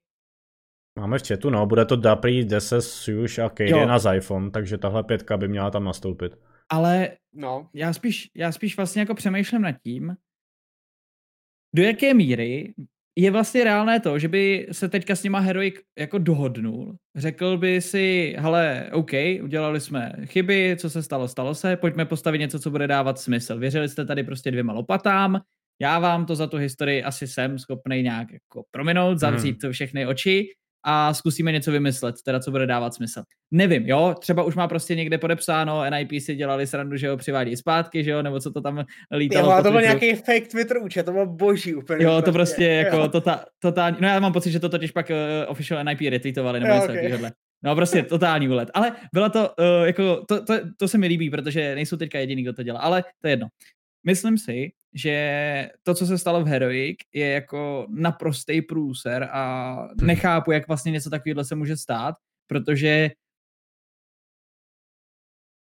Máme v chatu, no, bude to Dapri, Deses, Sush a Kaden a Zyphon, takže tahle pětka by měla tam nastoupit. Ale no. já, spíš, já spíš vlastně jako přemýšlím nad tím, do jaké míry je vlastně reálné to, že by se teďka s nima Heroic jako dohodnul. Řekl by si, hele, OK, udělali jsme chyby, co se stalo, stalo se, pojďme postavit něco, co bude dávat smysl. Věřili jste tady prostě dvěma lopatám, já vám to za tu historii asi jsem schopný nějak jako prominout, zavřít hmm. všechny oči a zkusíme něco vymyslet, teda co bude dávat smysl. Nevím, jo, třeba už má prostě někde podepsáno, NIP si dělali srandu, že ho přivádí zpátky, že jo, nebo co to tam lítalo. Jo, to byl nějaký fake Twitter účet, to byl boží úplně. Jo, to prostě, prostě jako tota, totální, no já mám pocit, že to totiž pak uh, official NIP retweetovali, nebo něco okay. No prostě totální úlet. Ale byla to, uh, jako, to, to, to, se mi líbí, protože nejsou teďka jediný, kdo to dělá, ale to je jedno. Myslím si, že to, co se stalo v Heroic, je jako naprostý průser a hmm. nechápu, jak vlastně něco takového se může stát, protože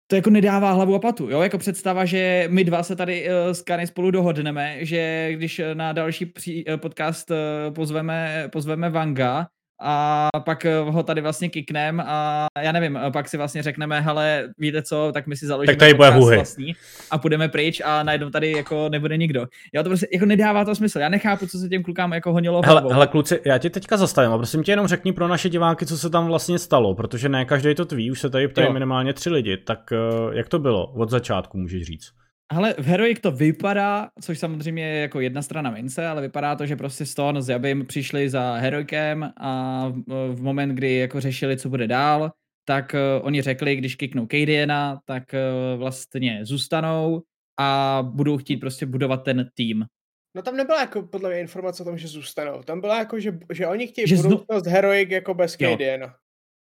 to jako nedává hlavu a patu, jo, jako představa, že my dva se tady uh, s Kany spolu dohodneme, že když na další pří, uh, podcast uh, pozveme, pozveme Vanga, a pak eh, ho tady vlastně kiknem a já nevím, pak si vlastně řekneme, hele, víte co, tak my si založíme tak tady bude vlastní a půjdeme pryč a najednou tady jako nebude nikdo. Jo, to prostě jako nedává to smysl. Já nechápu, co se těm klukám jako honilo. Hele, hele, kluci, já ti teďka zastavím a prosím tě jenom řekni pro naše diváky, co se tam vlastně stalo, protože ne každý to tví, už se tady ptají minimálně tři lidi, tak uh, jak to bylo od začátku, můžeš říct? Ale v Heroic to vypadá, což samozřejmě je jako jedna strana mince, ale vypadá to, že prostě Stone s Jabim přišli za Heroicem a v moment, kdy jako řešili, co bude dál, tak uh, oni řekli, když kiknou Cadiana, tak uh, vlastně zůstanou a budou chtít prostě budovat ten tým. No tam nebyla jako podle mě informace o tom, že zůstanou. Tam byla jako, že, že oni chtějí že budoucnost zno... Heroic jako bez Cadiana.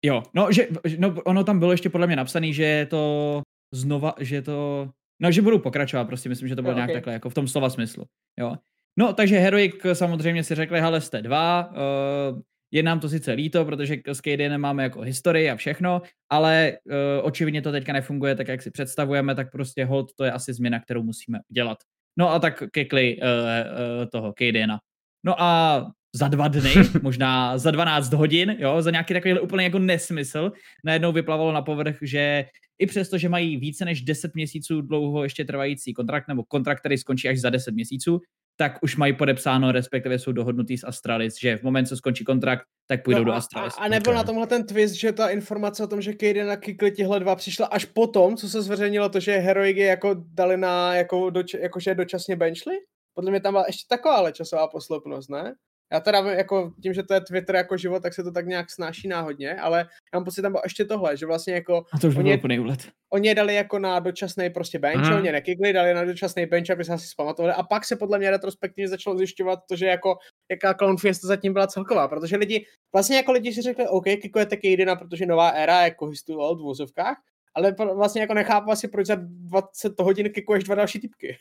Jo, no, že, no ono tam bylo ještě podle mě napsané, že je to znova, že je to No, že budu pokračovat, prostě myslím, že to bylo jo, nějak okay. takhle, jako v tom slova smyslu. Jo. No, takže Heroic samozřejmě si řekli, hele, jste dva, uh, je nám to sice líto, protože s KD máme jako historii a všechno, ale uh, očividně to teďka nefunguje tak, jak si představujeme, tak prostě hold, to je asi změna, kterou musíme udělat. No a tak kekli uh, uh, toho KDna. No a za dva dny, možná za 12 hodin, jo, za nějaký takový úplně jako nesmysl, najednou vyplavalo na povrch, že i přesto, že mají více než 10 měsíců dlouho ještě trvající kontrakt, nebo kontrakt, který skončí až za 10 měsíců, tak už mají podepsáno, respektive jsou dohodnutý s Astralis, že v moment, co skončí kontrakt, tak půjdou no a, do Astralis. A, a nebo na tomhle ten twist, že ta informace o tom, že Kaden a Kikli tihle dva přišla až potom, co se zveřejnilo to, že Heroigy jako dali na, jako, doč, jakože dočasně benchli? Podle mě tam byla ještě taková časová posloupnost, ne? Já teda jako tím, že to je Twitter jako život, tak se to tak nějak snáší náhodně, ale já mám pocit, tam bylo ještě tohle, že vlastně jako... A to už bylo úplný úlet. Oni je dali jako na dočasný prostě bench, mm. oni nekikli, dali na dočasný bench, aby se asi zpamatovali a pak se podle mě retrospektivně začalo zjišťovat to, že jako jaká Clown Fiesta zatím byla celková, protože lidi, vlastně jako lidi si řekli, OK, kikujete Kejdina, protože nová éra jako histu v vozovkách, ale vlastně jako nechápu asi, proč za 20 hodin kikuješ dva další typky.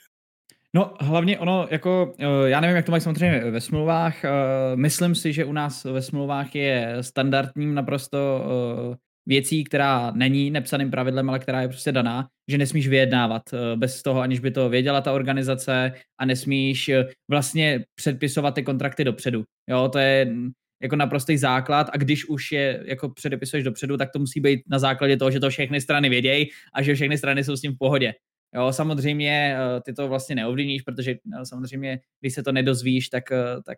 No hlavně ono, jako, eh, já nevím, jak to mají samozřejmě ve smlouvách, eh, myslím si, že u nás ve smlouvách je standardním naprosto eh, věcí, která není nepsaným pravidlem, ale která je prostě daná, že nesmíš vyjednávat bez toho, aniž by to věděla ta organizace a nesmíš vlastně předpisovat ty kontrakty dopředu. Jo, to je jako naprostý základ a když už je jako předepisuješ dopředu, tak to musí být na základě toho, že to všechny strany vědějí a že všechny strany jsou s tím v pohodě. Jo, samozřejmě eh, ty to vlastně neovlivníš, protože eh, samozřejmě, když se to nedozvíš, tak, eh, tak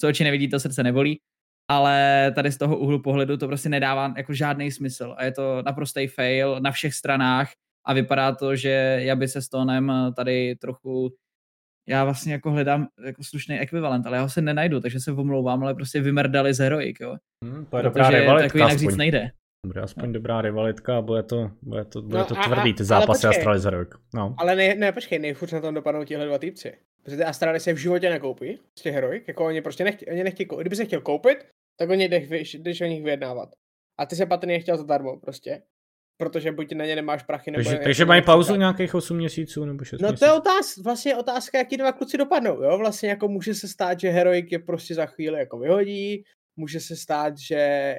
co oči nevidí, to srdce nebolí. Ale tady z toho úhlu pohledu to prostě nedává jako žádný smysl. A je to naprostý fail na všech stranách a vypadá to, že já by se s Tonem tady trochu já vlastně jako hledám jako slušný ekvivalent, ale já ho se nenajdu, takže se omlouvám, ale prostě vymrdali z Heroic, jo. Hmm, to je dobrá rivalitka, to jako jinak říct nejde. Bude aspoň no. dobrá rivalitka a bude to, bude to, bude no to tvrdý, ty zápasy Astralis rok. No. Ale ne, ne, počkej, nejfurt na tom dopadnou tihle dva týpci. Protože ty Astralis se v životě nekoupí z těch Heroic, jako oni prostě nechtějí, oni nechtějí, kdyby se chtěl koupit, tak oni jdeš o nich vyjednávat. A ty se patrně chtěl zadarmo prostě. Protože buď na ně nemáš prachy, nebo... Takže, takže mají pauzu nějakých 8 měsíců nebo 6 No měsíců. to je otázka, vlastně otázka, jak ti dva kluci dopadnou, jo? Vlastně jako může se stát, že Heroic je prostě za chvíli jako vyhodí, může se stát, že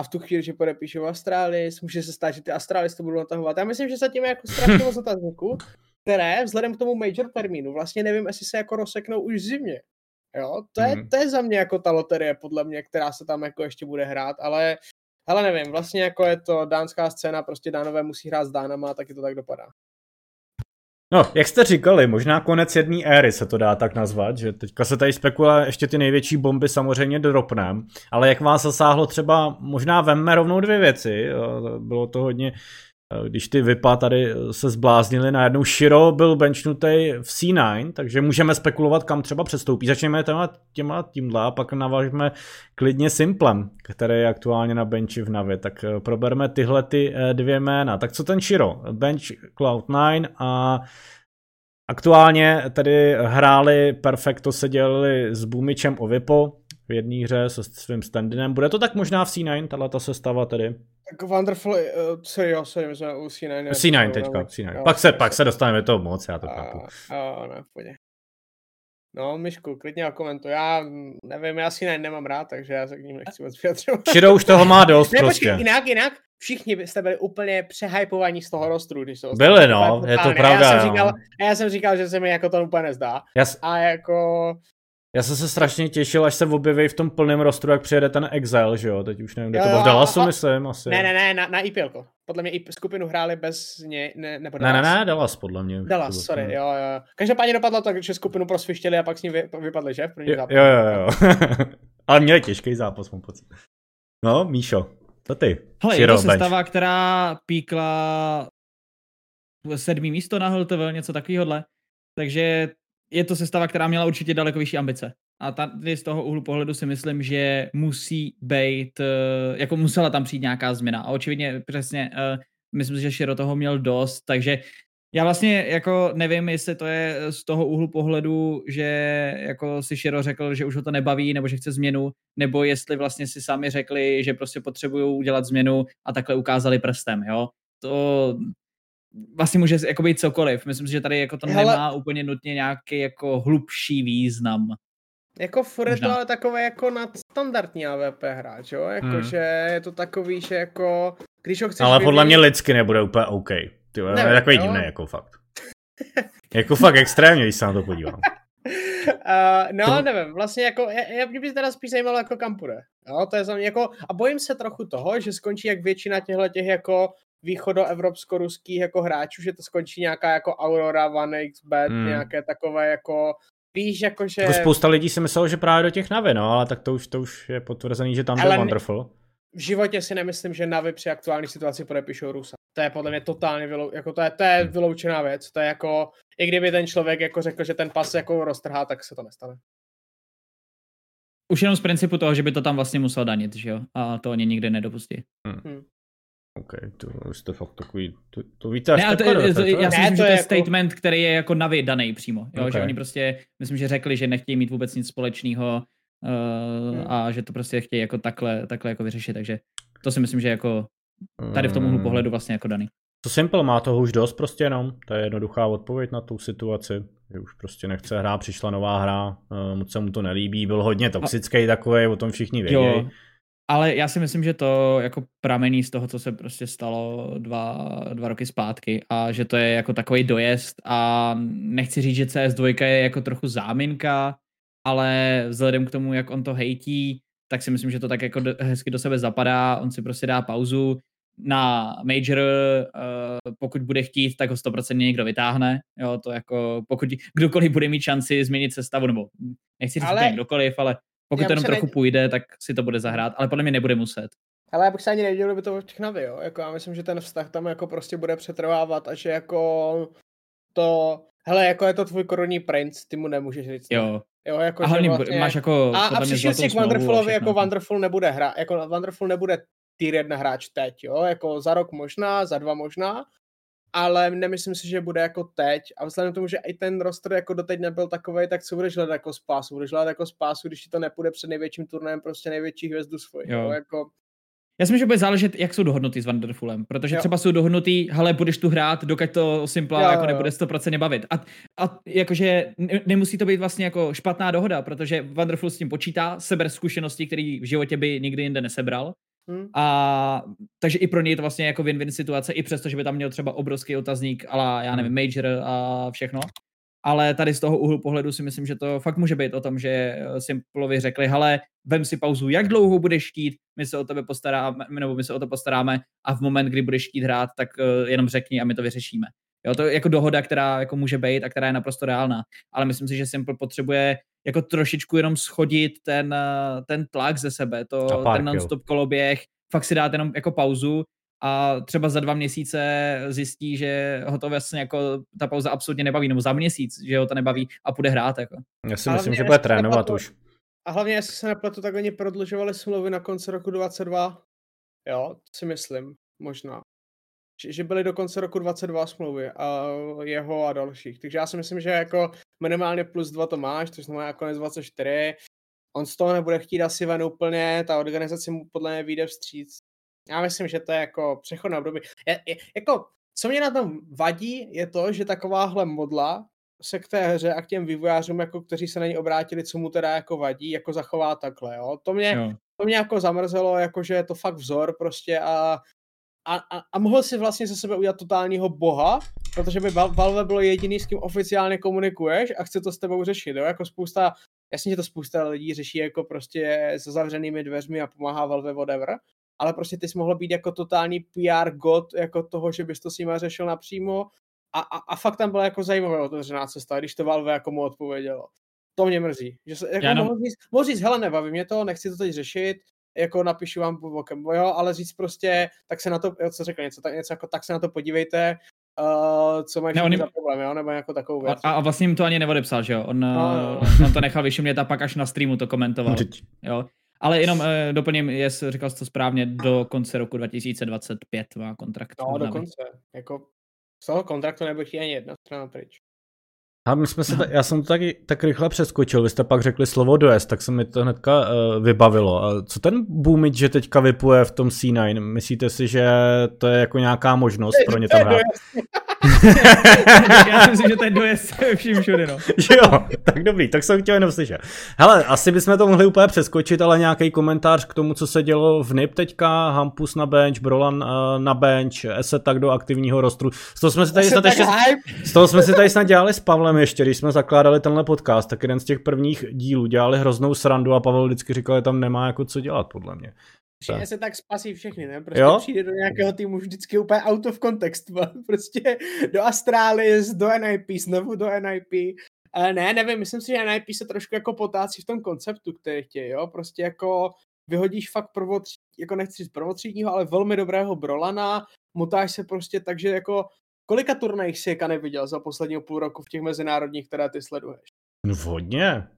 a v tu chvíli, že podepíšu Astralis, může se stát, že ty Astralis to budou natahovat. Já myslím, že zatím je jako strašně moc otazníků, které vzhledem k tomu major termínu vlastně nevím, jestli se jako rozseknou už zimně. Jo, to je, mm. to je za mě jako ta loterie, podle mě, která se tam jako ještě bude hrát, ale ale nevím, vlastně jako je to dánská scéna, prostě dánové musí hrát s dánama, taky to tak dopadá. No, jak jste říkali, možná konec jedné éry se to dá tak nazvat, že teďka se tady spekuluje ještě ty největší bomby samozřejmě dropnem, ale jak vás zasáhlo třeba, možná vemme rovnou dvě věci, bylo to hodně, když ty vypa tady se zbláznili, najednou Shiro byl benchnutý v C9, takže můžeme spekulovat, kam třeba přestoupí. Začneme těma, těma tímhle a pak navážeme klidně Simplem, který je aktuálně na benchi v Navi. Tak eh, proberme tyhle ty eh, dvě jména. Tak co ten Shiro? Bench Cloud9 a Aktuálně tady hráli Perfecto, se dělali s Bumičem o Vipo v jedné hře se svým standinem. Bude to tak možná v C9, tahle ta sestava tedy? Tak Wonderful, uh, jo, sorry, my jsme u C9. C9 teďka, C9. Jo, pak se, pak se dostaneme toho moc, já to chápu. Jo, ne, v No, Myšku, klidně komentuj. Já nevím, já si nemám rád, takže já se k ním nechci moc vyjadřovat. Šido už toho má dost ne, prostě. Počkej, jinak, jinak, všichni jste byli úplně přehypovaní z toho rostru, když to Byli, no, je to pravda. Já jsem, no. říkal, já jsem říkal, že se mi jako to úplně nezdá. Já, a jako já jsem se strašně těšil, až se objeví v tom plném rostru, jak přijede ten Exile, že jo? Teď už nevím, kde to bylo v Dallasu, myslím, asi. Ne, ne, ne, na, na IPL. Podle mě i skupinu hráli bez ně, ne, nebo Dallas. Ne, ne, ne, Dallas, podle mě. Dallas, to sorry, jo, jo. Každopádně dopadlo tak, že skupinu prosvištěli a pak s ní vy, vypadli, že? V první zápas. Jo, jo, jo. Ale měli těžký zápas, mám pocit. No, Míšo, co ty? Hele, je to sestava, která píkla sedmý místo na HLTV, něco takového. Takže je to sestava, která měla určitě daleko vyšší ambice. A tady z toho úhlu pohledu si myslím, že musí být, eh, jako musela tam přijít nějaká změna. A očividně přesně, eh, myslím si, že Širo toho měl dost, takže já vlastně jako nevím, jestli to je z toho úhlu pohledu, že jako si Širo řekl, že už ho to nebaví, nebo že chce změnu, nebo jestli vlastně si sami řekli, že prostě potřebují udělat změnu a takhle ukázali prstem, jo. To, vlastně může jako být cokoliv. Myslím si, že tady jako to Hele, nemá úplně nutně nějaký jako hlubší význam. Jako furt je to ale takové jako nadstandardní AVP hráč, jo? Jako, hmm. že je to takový, že jako, když ho chceš Ale podle mě lidsky nebude úplně OK. Ty, je takový jo? divný, jako fakt. jako fakt extrémně, když se na to podívám. Uh, no, to... nevím, vlastně jako, já, já mě by teda spíš zajímalo, jako kam půjde. Jo, to je za mě jako, a bojím se trochu toho, že skončí jak většina těchto těch jako východoevropsko-ruských jako hráčů, že to skončí nějaká jako Aurora, One XBet, hmm. nějaké takové jako Víš, jakože... Jako spousta lidí si myslelo, že právě do těch Navy, no, ale tak to už, to už je potvrzený, že tam byl Wonderful. V životě si nemyslím, že Navy při aktuální situaci podepíšou Rusa. To je podle mě totálně vylou, jako to je, to je hmm. vyloučená věc. To je jako, i kdyby ten člověk jako řekl, že ten pas jako roztrhá, tak se to nestane. Už jenom z principu toho, že by to tam vlastně musel danit, že jo? A to oni nikdy nedopustí. Hmm. OK, to jste fakt takový, to, to víte až ne, to, to, to, já si ne, myslím, to že to je jako... statement, který je jako Navi daný přímo, jo, okay. že oni prostě, myslím, že řekli, že nechtějí mít vůbec nic společného uh, hmm. a že to prostě chtějí jako takhle, takhle jako vyřešit, takže to si myslím, že jako tady v tom úhlu hmm. pohledu vlastně jako daný. To Simple má toho už dost prostě jenom, to je jednoduchá odpověď na tu situaci, že už prostě nechce hrát, přišla nová hra, uh, moc se mu to nelíbí, byl hodně toxický takový, o tom všichni vědí. Ale já si myslím, že to jako pramení z toho, co se prostě stalo dva, dva roky zpátky a že to je jako takový dojezd a nechci říct, že CS2 je jako trochu záminka, ale vzhledem k tomu, jak on to hejtí, tak si myslím, že to tak jako hezky do sebe zapadá, on si prostě dá pauzu. Na Major, uh, pokud bude chtít, tak ho 100% někdo vytáhne, jo, to jako, pokud kdokoliv bude mít šanci změnit sestavu, nebo nechci říct ale... kdokoliv, ale pokud to jenom trochu ne... půjde, tak si to bude zahrát, ale podle mě nebude muset. Ale já bych se ani neviděl, kdyby to v těch navy, jo. Jako já myslím, že ten vztah tam jako prostě bude přetrvávat a že jako to, hele, jako je to tvůj korunní princ, ty mu nemůžeš říct. Jo. Jo, jako, a hlavně vlastně... máš jako... A, a příště si k Wonderfulovi jako Wonderful nebude hra, jako Wonderful nebude tier 1 hráč teď, jo, jako za rok možná, za dva možná, ale nemyslím si, že bude jako teď. A vzhledem k tomu, že i ten roster jako doteď nebyl takový, tak co budeš hledat jako spásu? Budeš hledat jako spásu, když ti to nepůjde před největším turnajem prostě největší hvězdu svoji. Jo. Jo, jako... Já si myslím, že bude záležet, jak jsou dohodnutý s Wonderfulem, protože jo. třeba jsou dohodnutý, ale budeš tu hrát, dokud to Simpla jo, jako nebude 100% bavit. A, a jakože ne, nemusí to být vlastně jako špatná dohoda, protože Wonderful s tím počítá, seber zkušenosti, které v životě by nikdy jinde nesebral Hmm. A takže i pro něj je to vlastně jako win-win situace, i přesto, že by tam měl třeba obrovský otazník, ale já nevím, hmm. major a všechno. Ale tady z toho úhlu pohledu si myslím, že to fakt může být o tom, že eh, Simplovi řekli, hele, vem si pauzu, jak dlouho budeš štít, my se o tebe postaráme, nebo my se o to postaráme a v moment, kdy budeš štít hrát, tak uh, jenom řekni a my to vyřešíme. Jo, to je jako dohoda, která jako může být a která je naprosto reálná. Ale myslím si, že Simple potřebuje jako trošičku jenom schodit ten, eh, ten tlak ze sebe, to, ten non-stop koloběh, fakt si dát jenom jako pauzu a třeba za dva měsíce zjistí, že ho to vlastně jako ta pauza absolutně nebaví, nebo za měsíc, že ho to nebaví a půjde hrát. Jako. Já si myslím, že bude trénovat nepletu, už. A hlavně, jestli se nepletu, tak oni prodlužovali smlouvy na konci roku 22. Jo, si myslím, možná. Že byly do konce roku 22 smlouvy a jeho a dalších. Takže já si myslím, že jako minimálně plus dva to máš, což znamená konec 24. On z toho nebude chtít asi ven úplně, ta organizace mu podle mě vyjde vstříc. Já myslím, že to je jako přechod na období. Je, je, jako, co mě na tom vadí, je to, že takováhle modla se k té hře a k těm vývojářům, jako kteří se na ní obrátili, co mu teda jako vadí, jako zachová takhle, jo. To mě, jo. to mě jako zamrzelo, jako že je to fakt vzor prostě a, a, a, a mohl si vlastně ze sebe udělat totálního boha, protože by Valve bylo jediný, s kým oficiálně komunikuješ a chce to s tebou řešit, jo, jako spousta, jasně, že to spousta lidí řeší jako prostě se zavřenými dveřmi a pomáhá Valve whatever, ale prostě ty jsi mohl být jako totální PR god, jako toho, že bys to s nima řešil napřímo a, a, a fakt tam byla jako zajímavá otevřená cesta, když to Valve jako mu odpovědělo. To mě mrzí. Že se, jako mohl, říct, mohl říct, hele, nebaví mě to, nechci to teď řešit, jako napíšu vám bokem, jo, ale říct prostě, tak se na to, jo, co řekl, něco, tak, něco jako, tak se na to podívejte, uh, co mají ne, za problém, jo, nebo jako takovou věc. A, a vlastně jim to ani neodepsal, že jo, on, no, no. on to nechal vyšumět a pak až na streamu to komentoval, jo. Ale jenom uh, doplním, jest, říkal jsi to správně, do konce roku 2025 má kontrakt. No, do konce. Jako z toho kontraktu nebude ani jedna strana pryč. A my jsme se, ta, já jsem to taky tak rychle přeskočil, vy jste pak řekli slovo dojezd, tak se mi to hnedka uh, vybavilo. A co ten boomit, že teďka vypuje v tom C9? Myslíte si, že to je jako nějaká možnost pro ně tam hrát? Já si myslím, že to je dojezd vším všude, no. jo, tak dobrý, tak jsem chtěl jenom slyšet. Hele, asi bychom to mohli úplně přeskočit, ale nějaký komentář k tomu, co se dělo v NIP teďka, Hampus na bench, Brolan uh, na bench, Eset tak do aktivního rostru. Z toho jsme si tady snad ještě, z toho jsme si tady snad dělali s Pavlem ještě, když jsme zakládali tenhle podcast, tak jeden z těch prvních dílů dělali hroznou srandu a Pavel vždycky říkal, že tam nemá jako co dělat, podle mě. Přijde se tak spasí všechny, ne? Prostě jo? přijde do nějakého týmu vždycky úplně out of context, prostě do Astralis, do NIP, znovu do NIP. Uh, ne, nevím, myslím si, že NIP se trošku jako potácí v tom konceptu, který chtějí, jo? Prostě jako vyhodíš fakt prvotří, jako nechci říct prvotřídního, ale velmi dobrého Brolana, mutáš se prostě tak, že jako kolika turnajích si Jeka neviděl za posledního půl roku v těch mezinárodních, které ty sleduješ? No hodně.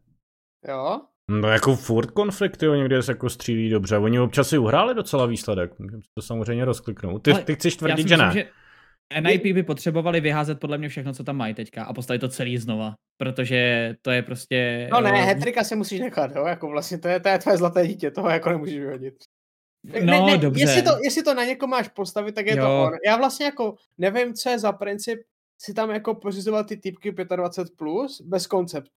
Jo? No jako furt konflikty, oni někde se jako střílí dobře. Oni občas si uhráli docela výsledek. Můžeme to samozřejmě rozkliknout. Ty, ty chceš tvrdit, že ne? Myslím, že NIP by potřebovali vyházet podle mě všechno, co tam mají teďka a postavit to celý znova, protože to je prostě... No ne, eh, hetrika si musíš nechat, jo, jako vlastně to je, to je tvoje zlaté dítě, toho jako nemůžeš vyhodit. No, ne, ne, dobře. Jestli to, jestli to na někoho máš postavit, tak je jo. to on. Já vlastně jako nevím, co je za princip si tam jako pořizovat ty typky 25+, plus bez konceptu.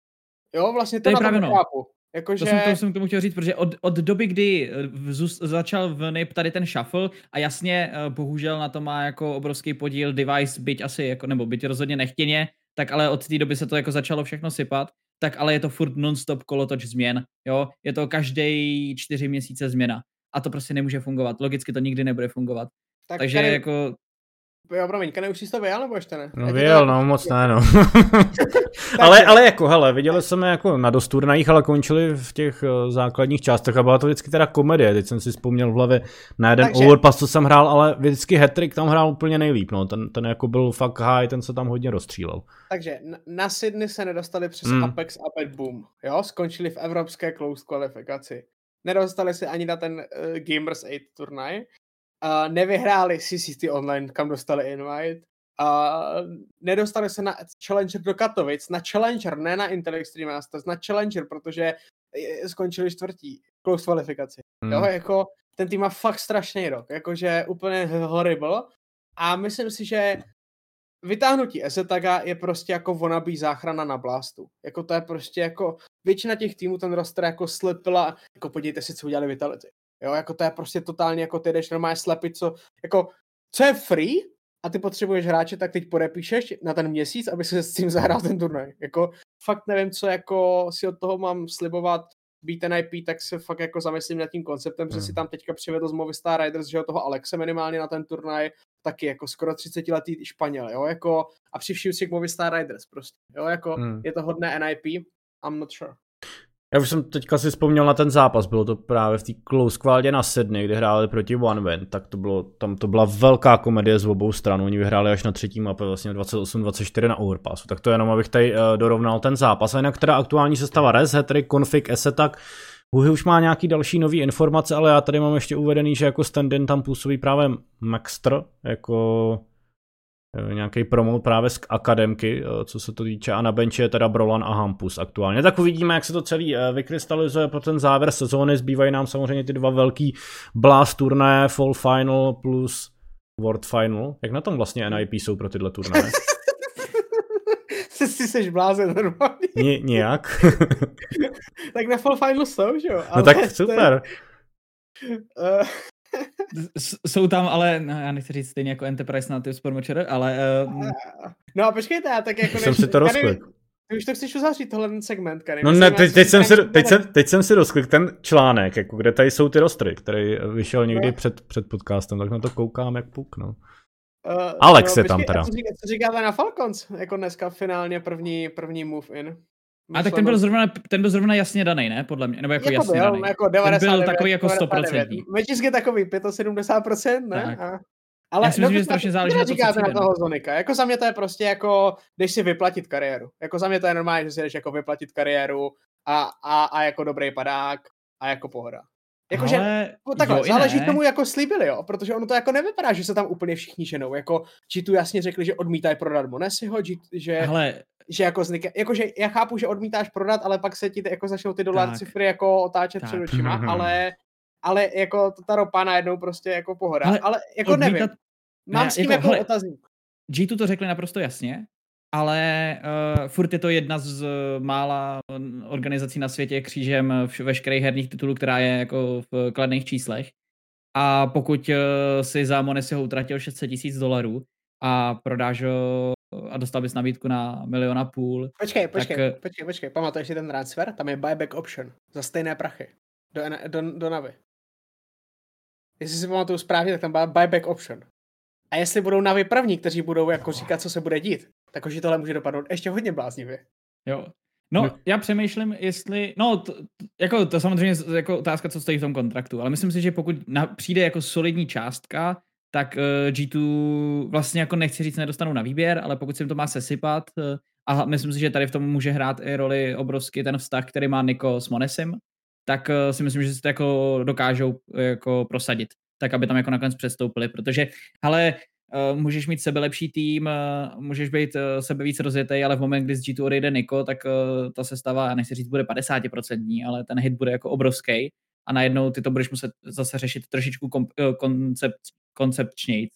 Jo, vlastně to, to je právě no. chápu. Jakože... To, jsem, to jsem k tomu chtěl říct, protože od, od doby, kdy eh, vzus, začal v NIP tady ten shuffle a jasně, eh, bohužel na to má jako obrovský podíl device, byť asi, jako, nebo byť rozhodně nechtěně, tak ale od té doby se to jako začalo všechno sypat, tak ale je to furt non-stop kolotoč změn, jo, je to každý čtyři měsíce změna a to prostě nemůže fungovat, logicky to nikdy nebude fungovat. Tak Takže tady, jako Jo, promiň, Kane, už jsi to vyjel, nebo ještě ne? No vyjel, no, moc ne, no. ale, ale jako, hele, viděli jsme jako na dost turnajích, ale končili v těch uh, základních částech a byla to vždycky teda komedie, teď jsem si vzpomněl v hlavě na jeden Takže... overpass, co jsem hrál, ale vždycky Hattrick tam hrál úplně nejlíp, no, ten, ten jako byl fakt high, ten se tam hodně rozstřílel. Takže na Sydney se nedostali přes mm. Apex a Bad Boom, jo, skončili v evropské close kvalifikaci. Nedostali se ani na ten uh, Gamers 8 turnaj, Uh, nevyhráli CCT Online, kam dostali invite. Uh, nedostali se na Challenger do Katovic, na Challenger, ne na Intel Extreme Masters, na Challenger, protože skončili čtvrtí, close kvalifikaci. Hmm. Jo, jako ten tým má fakt strašný rok, jakože úplně horrible. A myslím si, že vytáhnutí Ezetaga je prostě jako wannabe záchrana na Blastu. Jako to je prostě jako, většina těch týmů ten roster jako slepila, jako podívejte si, co udělali Vitality. Jo, jako to je prostě totálně, jako ty jdeš normálně slepit, co, jako, co je free a ty potřebuješ hráče, tak teď podepíšeš na ten měsíc, aby se s tím zahrál ten turnaj. Jako, fakt nevím, co jako si od toho mám slibovat. být NIP, tak se fakt jako zamyslím nad tím konceptem, hmm. že si tam teďka přivedl z Movistar Riders, že jo, toho Alexe minimálně na ten turnaj, taky jako skoro 30 letý Španěl, jo, jako a přivším si k Movistar Riders prostě, jo, jako hmm. je to hodné NIP, I'm not sure. Já už jsem teďka si vzpomněl na ten zápas, bylo to právě v té close qualitě na Sydney, kde hráli proti One Win, tak to bylo, tam to byla velká komedie z obou stran, oni vyhráli až na třetí mapě, vlastně 28-24 na overpassu, tak to jenom abych tady uh, dorovnal ten zápas, a jinak teda aktuální sestava Res, Hetry, Config, tak Huhy už má nějaký další nový informace, ale já tady mám ještě uvedený, že jako stand tam působí právě Maxter, jako nějaký promo právě z akademky, eh, co se to týče, a na benči je teda Brolan a Hampus aktuálně. Tak uvidíme, jak se to celý eh, vykrystalizuje pro ten závěr sezóny. Zbývají nám samozřejmě ty dva velký blast turné, Fall Final plus World Final. Jak na tom vlastně NIP jsou pro tyhle turnaje? Jsi jsi blázen normálně. Ně, nějak. tak na Fall Final jsou, že jo? no tak super. Uh, jsou tam ale, no, já nechci říct stejně jako Enterprise na ty Sportmočer, ale... Uh... No a počkejte, já tak jako... Jsem si to rozklik. Ty už to chceš uzavřít, tohle segment, Karim. No ne, teď, teď, jsem si, teď, jsem, teď jsem si rozklik ten článek, jako kde tady jsou ty rostry, který vyšel někdy no. před, před podcastem, tak na to koukám jak puk, no. Uh, Alex no, je tam teda. Co, říká, co říkáte na Falcons, jako dneska finálně první, první move in? A tak ten byl, zrovna, ten byl zrovna jasně daný, ne? Podle mě. Nebo jako, jako jasně byl, daný. Jako 99, ten byl takový jako 100%. Mečisk je takový 75%, ne? A, ale Já si myslím, no, že strašně záleží na to, co na toho Zonika. Jako za mě to je prostě jako, jdeš si vyplatit kariéru. Jako za mě to je normálně, že si jdeš jako vyplatit kariéru a, a, a jako dobrý padák a jako pohoda. Jakože, ale, takhle, jo, záleží ne. tomu, jako slíbili, jo, protože ono to jako nevypadá, že se tam úplně všichni ženou, jako tu jasně řekli, že odmítají prodat Monesiho, že, ale, že jako vznikne, jakože já chápu, že odmítáš prodat, ale pak se ti jako začnou ty dolar tak, cifry jako otáčet tak. před očima, ale, ale jako ta ropa najednou prostě jako pohoda, ale, ale jako odmítat... nevím, mám ne, s tím jako, jako otazník. G2 to řekli naprosto jasně, ale uh, furt je to jedna z mála organizací na světě křížem v veškerých herních titulů, která je jako v kladných číslech. A pokud uh, si za Monesiho utratil 600 tisíc dolarů a prodáš ho a dostal bys nabídku na milion a půl. Počkej, počkej, tak... počkej, počkej, pamatuješ si ten transfer? Tam je buyback option za stejné prachy do, do, do Navy. Jestli si pamatuju správně, tak tam byla buyback option. A jestli budou Navy první, kteří budou jako říkat, co se bude dít, tak už tohle může dopadnout ještě hodně bláznivě. Jo. No, no, já přemýšlím, jestli, no, to, jako to samozřejmě jako otázka, co stojí v tom kontraktu, ale myslím si, že pokud na, přijde jako solidní částka, tak uh, G2 vlastně jako nechci říct nedostanou na výběr, ale pokud si to má sesypat, uh, a myslím si, že tady v tom může hrát i roli obrovský ten vztah, který má Niko s Monesim, tak uh, si myslím, že si to jako dokážou jako prosadit, tak aby tam jako nakonec přestoupili, protože, ale můžeš mít sebe lepší tým, můžeš být sebe víc rozjetý, ale v moment, kdy z G2 odejde Niko, tak ta sestava, nechci říct, bude 50%, ale ten hit bude jako obrovský a najednou ty to budeš muset zase řešit trošičku kom, koncept, koncepčnějc.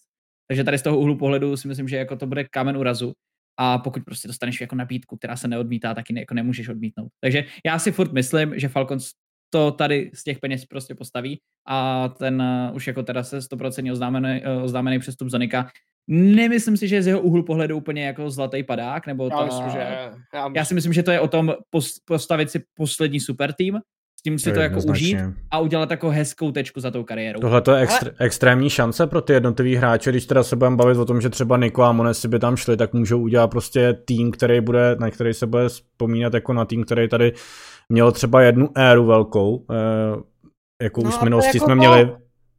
Takže tady z toho úhlu pohledu si myslím, že jako to bude kámen úrazu. A pokud prostě dostaneš jako nabídku, která se neodmítá, tak ji ne, jako nemůžeš odmítnout. Takže já si furt myslím, že Falcons to tady z těch peněz prostě postaví a ten uh, už jako teda se 100% oznámený, uh, oznámený přestup Zonika Nemyslím si, že z jeho úhlu pohledu úplně jako zlatý padák, nebo já, ta... myslím, že... Já, myslím... já si myslím, že to je o tom postavit si poslední super tým s tím si to, to jako užít a udělat jako hezkou tečku za tou kariérou. Tohle to je extr- Ale... extrémní šance pro ty jednotlivý hráče, když teda se budeme bavit o tom, že třeba Niko a Monesi by tam šli, tak můžou udělat prostě tým, který bude, na který se bude vzpomínat jako na tým, který tady měl třeba jednu éru velkou, eh, jako no, už v minulosti jako jsme to... měli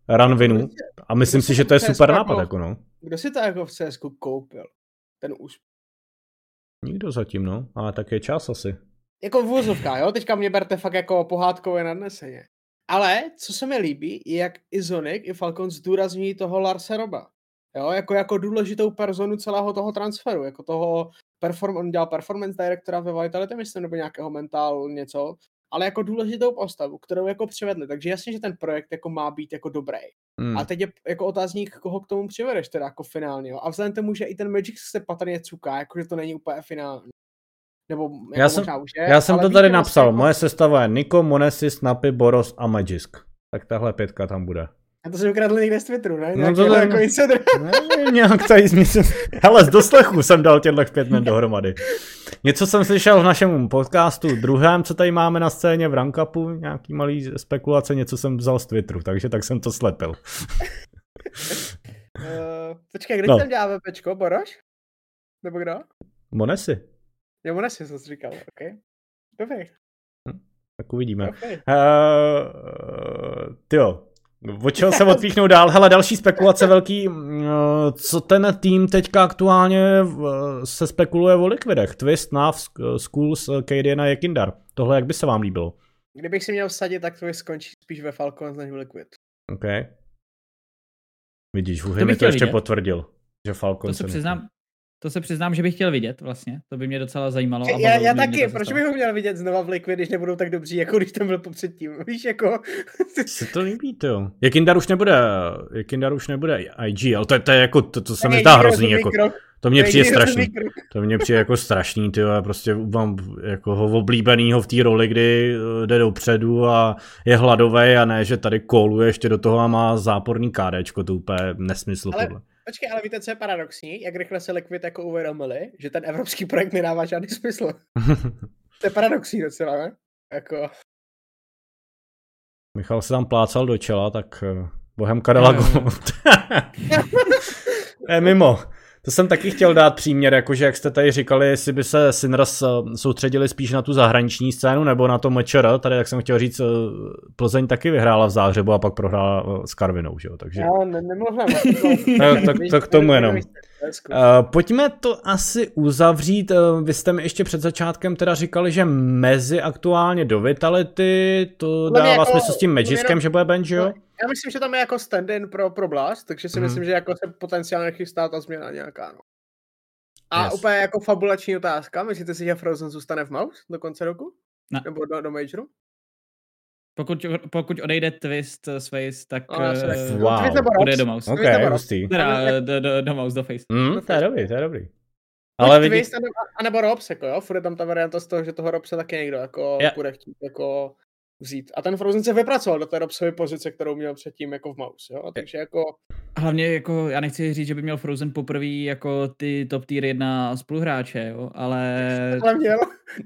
run winu a myslím si, že to je super nápad. Jako, no. Kdo si to jako v CSK koupil? Ten už. Nikdo zatím, no, ale tak je čas asi jako v úzovkách, jo, teďka mě berte fakt jako pohádkové nadneseně. Ale, co se mi líbí, je jak i Zonik, i Falcon zdůrazňují toho Larsa Roba. Jo, jako, jako důležitou personu celého toho transferu, jako toho, perform, on dělal performance directora ve Vitality, myslím, nebo nějakého mental něco, ale jako důležitou postavu, kterou jako přivedli. Takže jasně, že ten projekt jako má být jako dobrý. Hmm. A teď je jako otázník, koho k tomu přivedeš teda jako finálně. Jo? A vzhledem tomu, že i ten Magic se patrně cuká, jakože to není úplně finální. Nebo jako já jsem, už je, já jsem to tady napsal. Jako... Moje sestava je Niko, Monesis, Snappy, Boros a Magisk. Tak tahle pětka tam bude. A to jsem ukradl někde z Twitteru, ne? No to jako ne, nějak tady zmysl. Hele, z doslechu jsem dal těchto pět men dohromady. Něco jsem slyšel v našem podcastu druhém, co tady máme na scéně v Rankapu, nějaký malý spekulace, něco jsem vzal z Twitteru, takže tak jsem to slepil. uh, počkej, kde no. tam děláme pečko, Boroš? Nebo kdo? Monesi. Jo, Monesi jsem si říkal, ok. Dobrý. Hm, tak uvidíme. Okay. Uh, tyjo, O čeho se odpíchnou dál? Hele, další spekulace velký. Mm, co ten tým teďka aktuálně se spekuluje o likvidech? Twist, Nav, Schools, Cadian a Jekindar. Tohle jak by se vám líbilo? Kdybych si měl vsadit, tak Twist skončí spíš ve Falcons než v Liquid. OK. Vidíš, Huhy mi to ještě vidět. potvrdil, že Falcons to se přiznám, to se přiznám, že bych chtěl vidět vlastně. To by mě docela zajímalo. A já, já taky, proč bych ho měl vidět znova v Liquid, když nebudou tak dobří, jako když tam byl předtím. Víš, jako... se to líbí, to. Jakindar už nebude, Jakindar už nebude IG, ale to, to je jako, to, to se mi zdá hrozný, jako, to mě přijde strašný. To mě přijde jako strašný, ty já prostě mám jako ho oblíbenýho v té roli, kdy eh, jde dopředu a je hladový a ne, že tady koluje ještě do toho a má záporný kádečko, to úplně nesmysl ale... tohle. Počkej, ale víte, co je paradoxní? Jak rychle se Liquid jako uvědomili, že ten evropský projekt nedává žádný smysl. to je paradoxní docela, ne? Jako... Michal se tam plácal do čela, tak bohem Kadelago. je mimo. To jsem taky chtěl dát příměr, jakože jak jste tady říkali, jestli by se Sinras eh, soustředili spíš na tu zahraniční scénu nebo na to mečer, tady jak jsem chtěl říct, eh, Plzeň taky vyhrála v Záhřebu a pak prohrála eh, s Karvinou, že jo, takže... Já ne, nemluvím. tak, tak, tak k tomu jenom. Uh, pojďme to asi uzavřít. Vy jste mi ještě před začátkem teda říkali, že mezi aktuálně do Vitality, to dává jako, smysl s tím Magiskem, že bude bench, jo? Já myslím, že tam je jako stand-in pro, pro Blast, takže si hmm. myslím, že jako se potenciálně chystá ta změna nějaká. No. A yes. úplně jako fabulační otázka, myslíte si, že Frozen zůstane v Mouse do konce roku? Ne. Nebo do, do Majoru? Pokud, pokud odejde Twist z Face, tak oh, uh, wow. bude do Mouse. Ok, hustý. Teda do, do, do Mouse, do Face. Mm, to je dobrý, to je dobrý. Ale vidí... Twist, anebo, anebo Robs, jako jo, furt je tam ta varianta z toho, že toho Robse taky někdo jako yeah. bude chtít jako vzít. A ten Frozen se vypracoval do té Robsovy pozice, kterou měl předtím jako v Mouse, jo? Takže jako... Hlavně jako, já nechci říct, že by měl Frozen poprvé jako ty top tier jedna spoluhráče, jo, ale... Ale měl.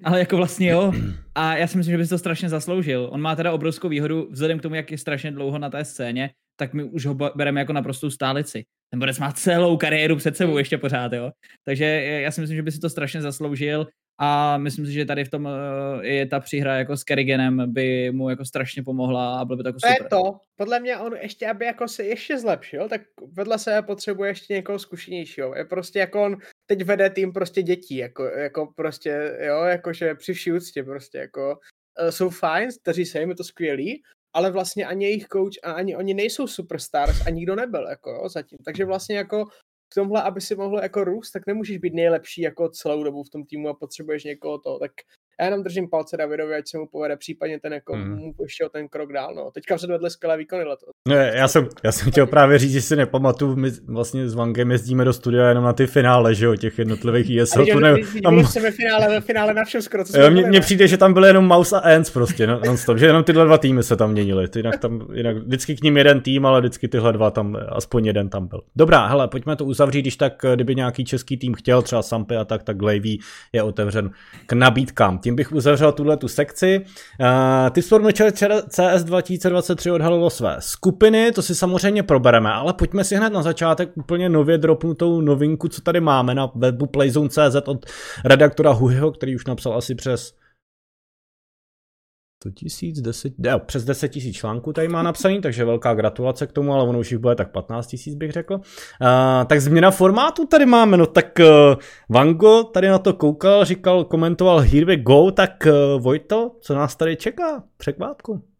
Ale jako vlastně jo. A já si myslím, že by si to strašně zasloužil. On má teda obrovskou výhodu, vzhledem k tomu, jak je strašně dlouho na té scéně, tak my už ho bereme jako naprostou stálici. Ten Borec má celou kariéru před sebou ještě pořád, jo. Takže já si myslím, že by si to strašně zasloužil a myslím si, že tady v tom eh, je ta příhra jako s Kerriganem by mu jako strašně pomohla a bylo by to jako super. To je to. Podle mě on ještě, aby jako se ještě zlepšil, tak vedle se potřebuje ještě někoho zkušenějšího. Je prostě jako on teď vede tým prostě dětí, jako, jako prostě, jo, jakože při vší úctě prostě jako uh, jsou fajn, kteří se jim, je to skvělý, ale vlastně ani jejich coach a ani oni nejsou superstars a nikdo nebyl, jako jo, zatím. Takže vlastně jako tomhle, aby si mohl jako růst, tak nemůžeš být nejlepší jako celou dobu v tom týmu a potřebuješ někoho to, tak já jenom držím palce Davidovi, ať se mu povede případně ten jako hmm. mu o ten krok dál. No. Teďka předvedli skvělé výkony letos. Ne, já jsem, já jsem chtěl právě říct, že si nepamatuju, my vlastně s Vangem jezdíme do studia jenom na ty finále, že jo, těch jednotlivých ESL. Ne, tam... ve finále, ve finále na všem skoro, co jo, mně, přijde, že tam byly jenom Mouse a Ants prostě, no, non stop, že jenom tyhle dva týmy se tam měnily. Jinak tam, jinak vždycky k ním jeden tým, ale vždycky tyhle dva tam, aspoň jeden tam byl. Dobrá, hele, pojďme to uzavřít, když tak, kdyby nějaký český tým chtěl, třeba Sampy a tak, tak Glavy je otevřen k nabídkám. Tím bych uzavřel tu tuhle tu sekci. Uh, ty CS 2023 odhalilo své skupiny, to si samozřejmě probereme, ale pojďme si hned na začátek úplně nově dropnutou novinku, co tady máme na webu playzone.cz od redaktora Huhyho, který už napsal asi přes 100 tisíc, 10, jo, přes 10 tisíc článků tady má napsaný, takže velká gratulace k tomu, ale ono už jich bude tak 15 tisíc bych řekl. Uh, tak změna formátu tady máme, no tak uh, Vango tady na to koukal, říkal, komentoval Here we go, tak uh, Vojto, co nás tady čeká? Překvápku.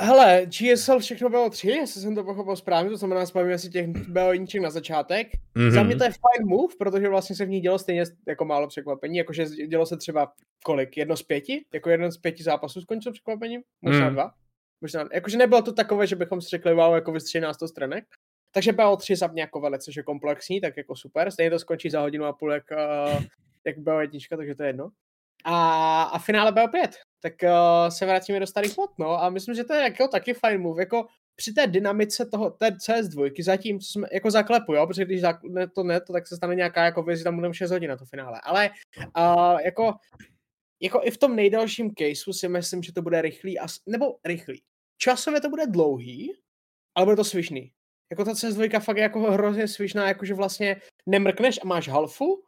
Hele, GSL všechno bylo tři, jestli jsem to pochopil správně, to znamená, spavíme si těch BOIníček na začátek. Mm-hmm. Za mě to je fine move, protože vlastně se v ní dělo stejně jako málo překvapení, jakože dělo se třeba kolik, jedno z pěti, jako jeden z pěti zápasů skončil překvapením, možná mm. dva. Možná, jakože nebylo to takové, že bychom si řekli, wow, jako vystřelí nás to stranek. Takže BO3 za mě jako velice, což je komplexní, tak jako super. Stejně to skončí za hodinu a půl, jak, uh, jak BO1, takže to je jedno. A, a finále BO5, tak uh, se vrátíme do starých mod, no, a myslím, že to je jako taky fajn move, jako při té dynamice toho, té CS2, zatím, co jsme, jako zaklepu, jo, protože když ne, to ne, to, tak se stane nějaká jako věc, tam budeme 6 hodin na to finále, ale uh, jako, jako i v tom nejdelším caseu si myslím, že to bude rychlý, a, nebo rychlý. Časově to bude dlouhý, ale bude to svižný. Jako ta CS2 fakt je jako hrozně svižná, jakože vlastně nemrkneš a máš halfu,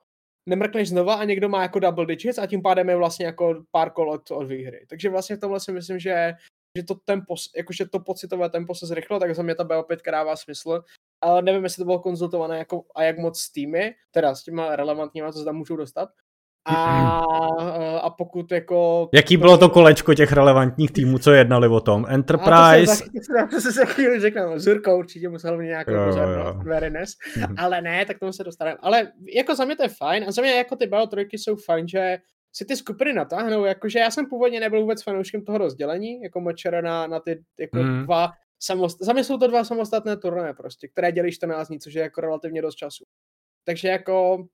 nemrkneš znova a někdo má jako double digits a tím pádem je vlastně jako pár kol od, od výhry. Takže vlastně v tomhle si myslím, že že to tempo, jakože to pocitové tempo se zrychlo, tak za mě ta BO5 dává smysl. Ale nevím, jestli to bylo konzultované jako, a jak moc s týmy, teda s těma relevantníma, co se tam můžou dostat. A, a pokud jako... Jaký bylo to kolečko těch relevantních týmů, co jednali o tom? Enterprise? A to se, to se chvíli řekne, Zurko určitě musel mít nějakou pozornost, mhm. ale ne, tak tomu se dostaneme. Ale jako za mě to je fajn a za mě jako ty BO3 jsou fajn, že si ty skupiny natáhnou, jakože já jsem původně nebyl vůbec fanouškem toho rozdělení, jako močera na, na ty jako mm. dva samost... Za mě jsou to dva samostatné turnaje prostě, které dělí 14 dní, což je jako relativně dost času. Takže jako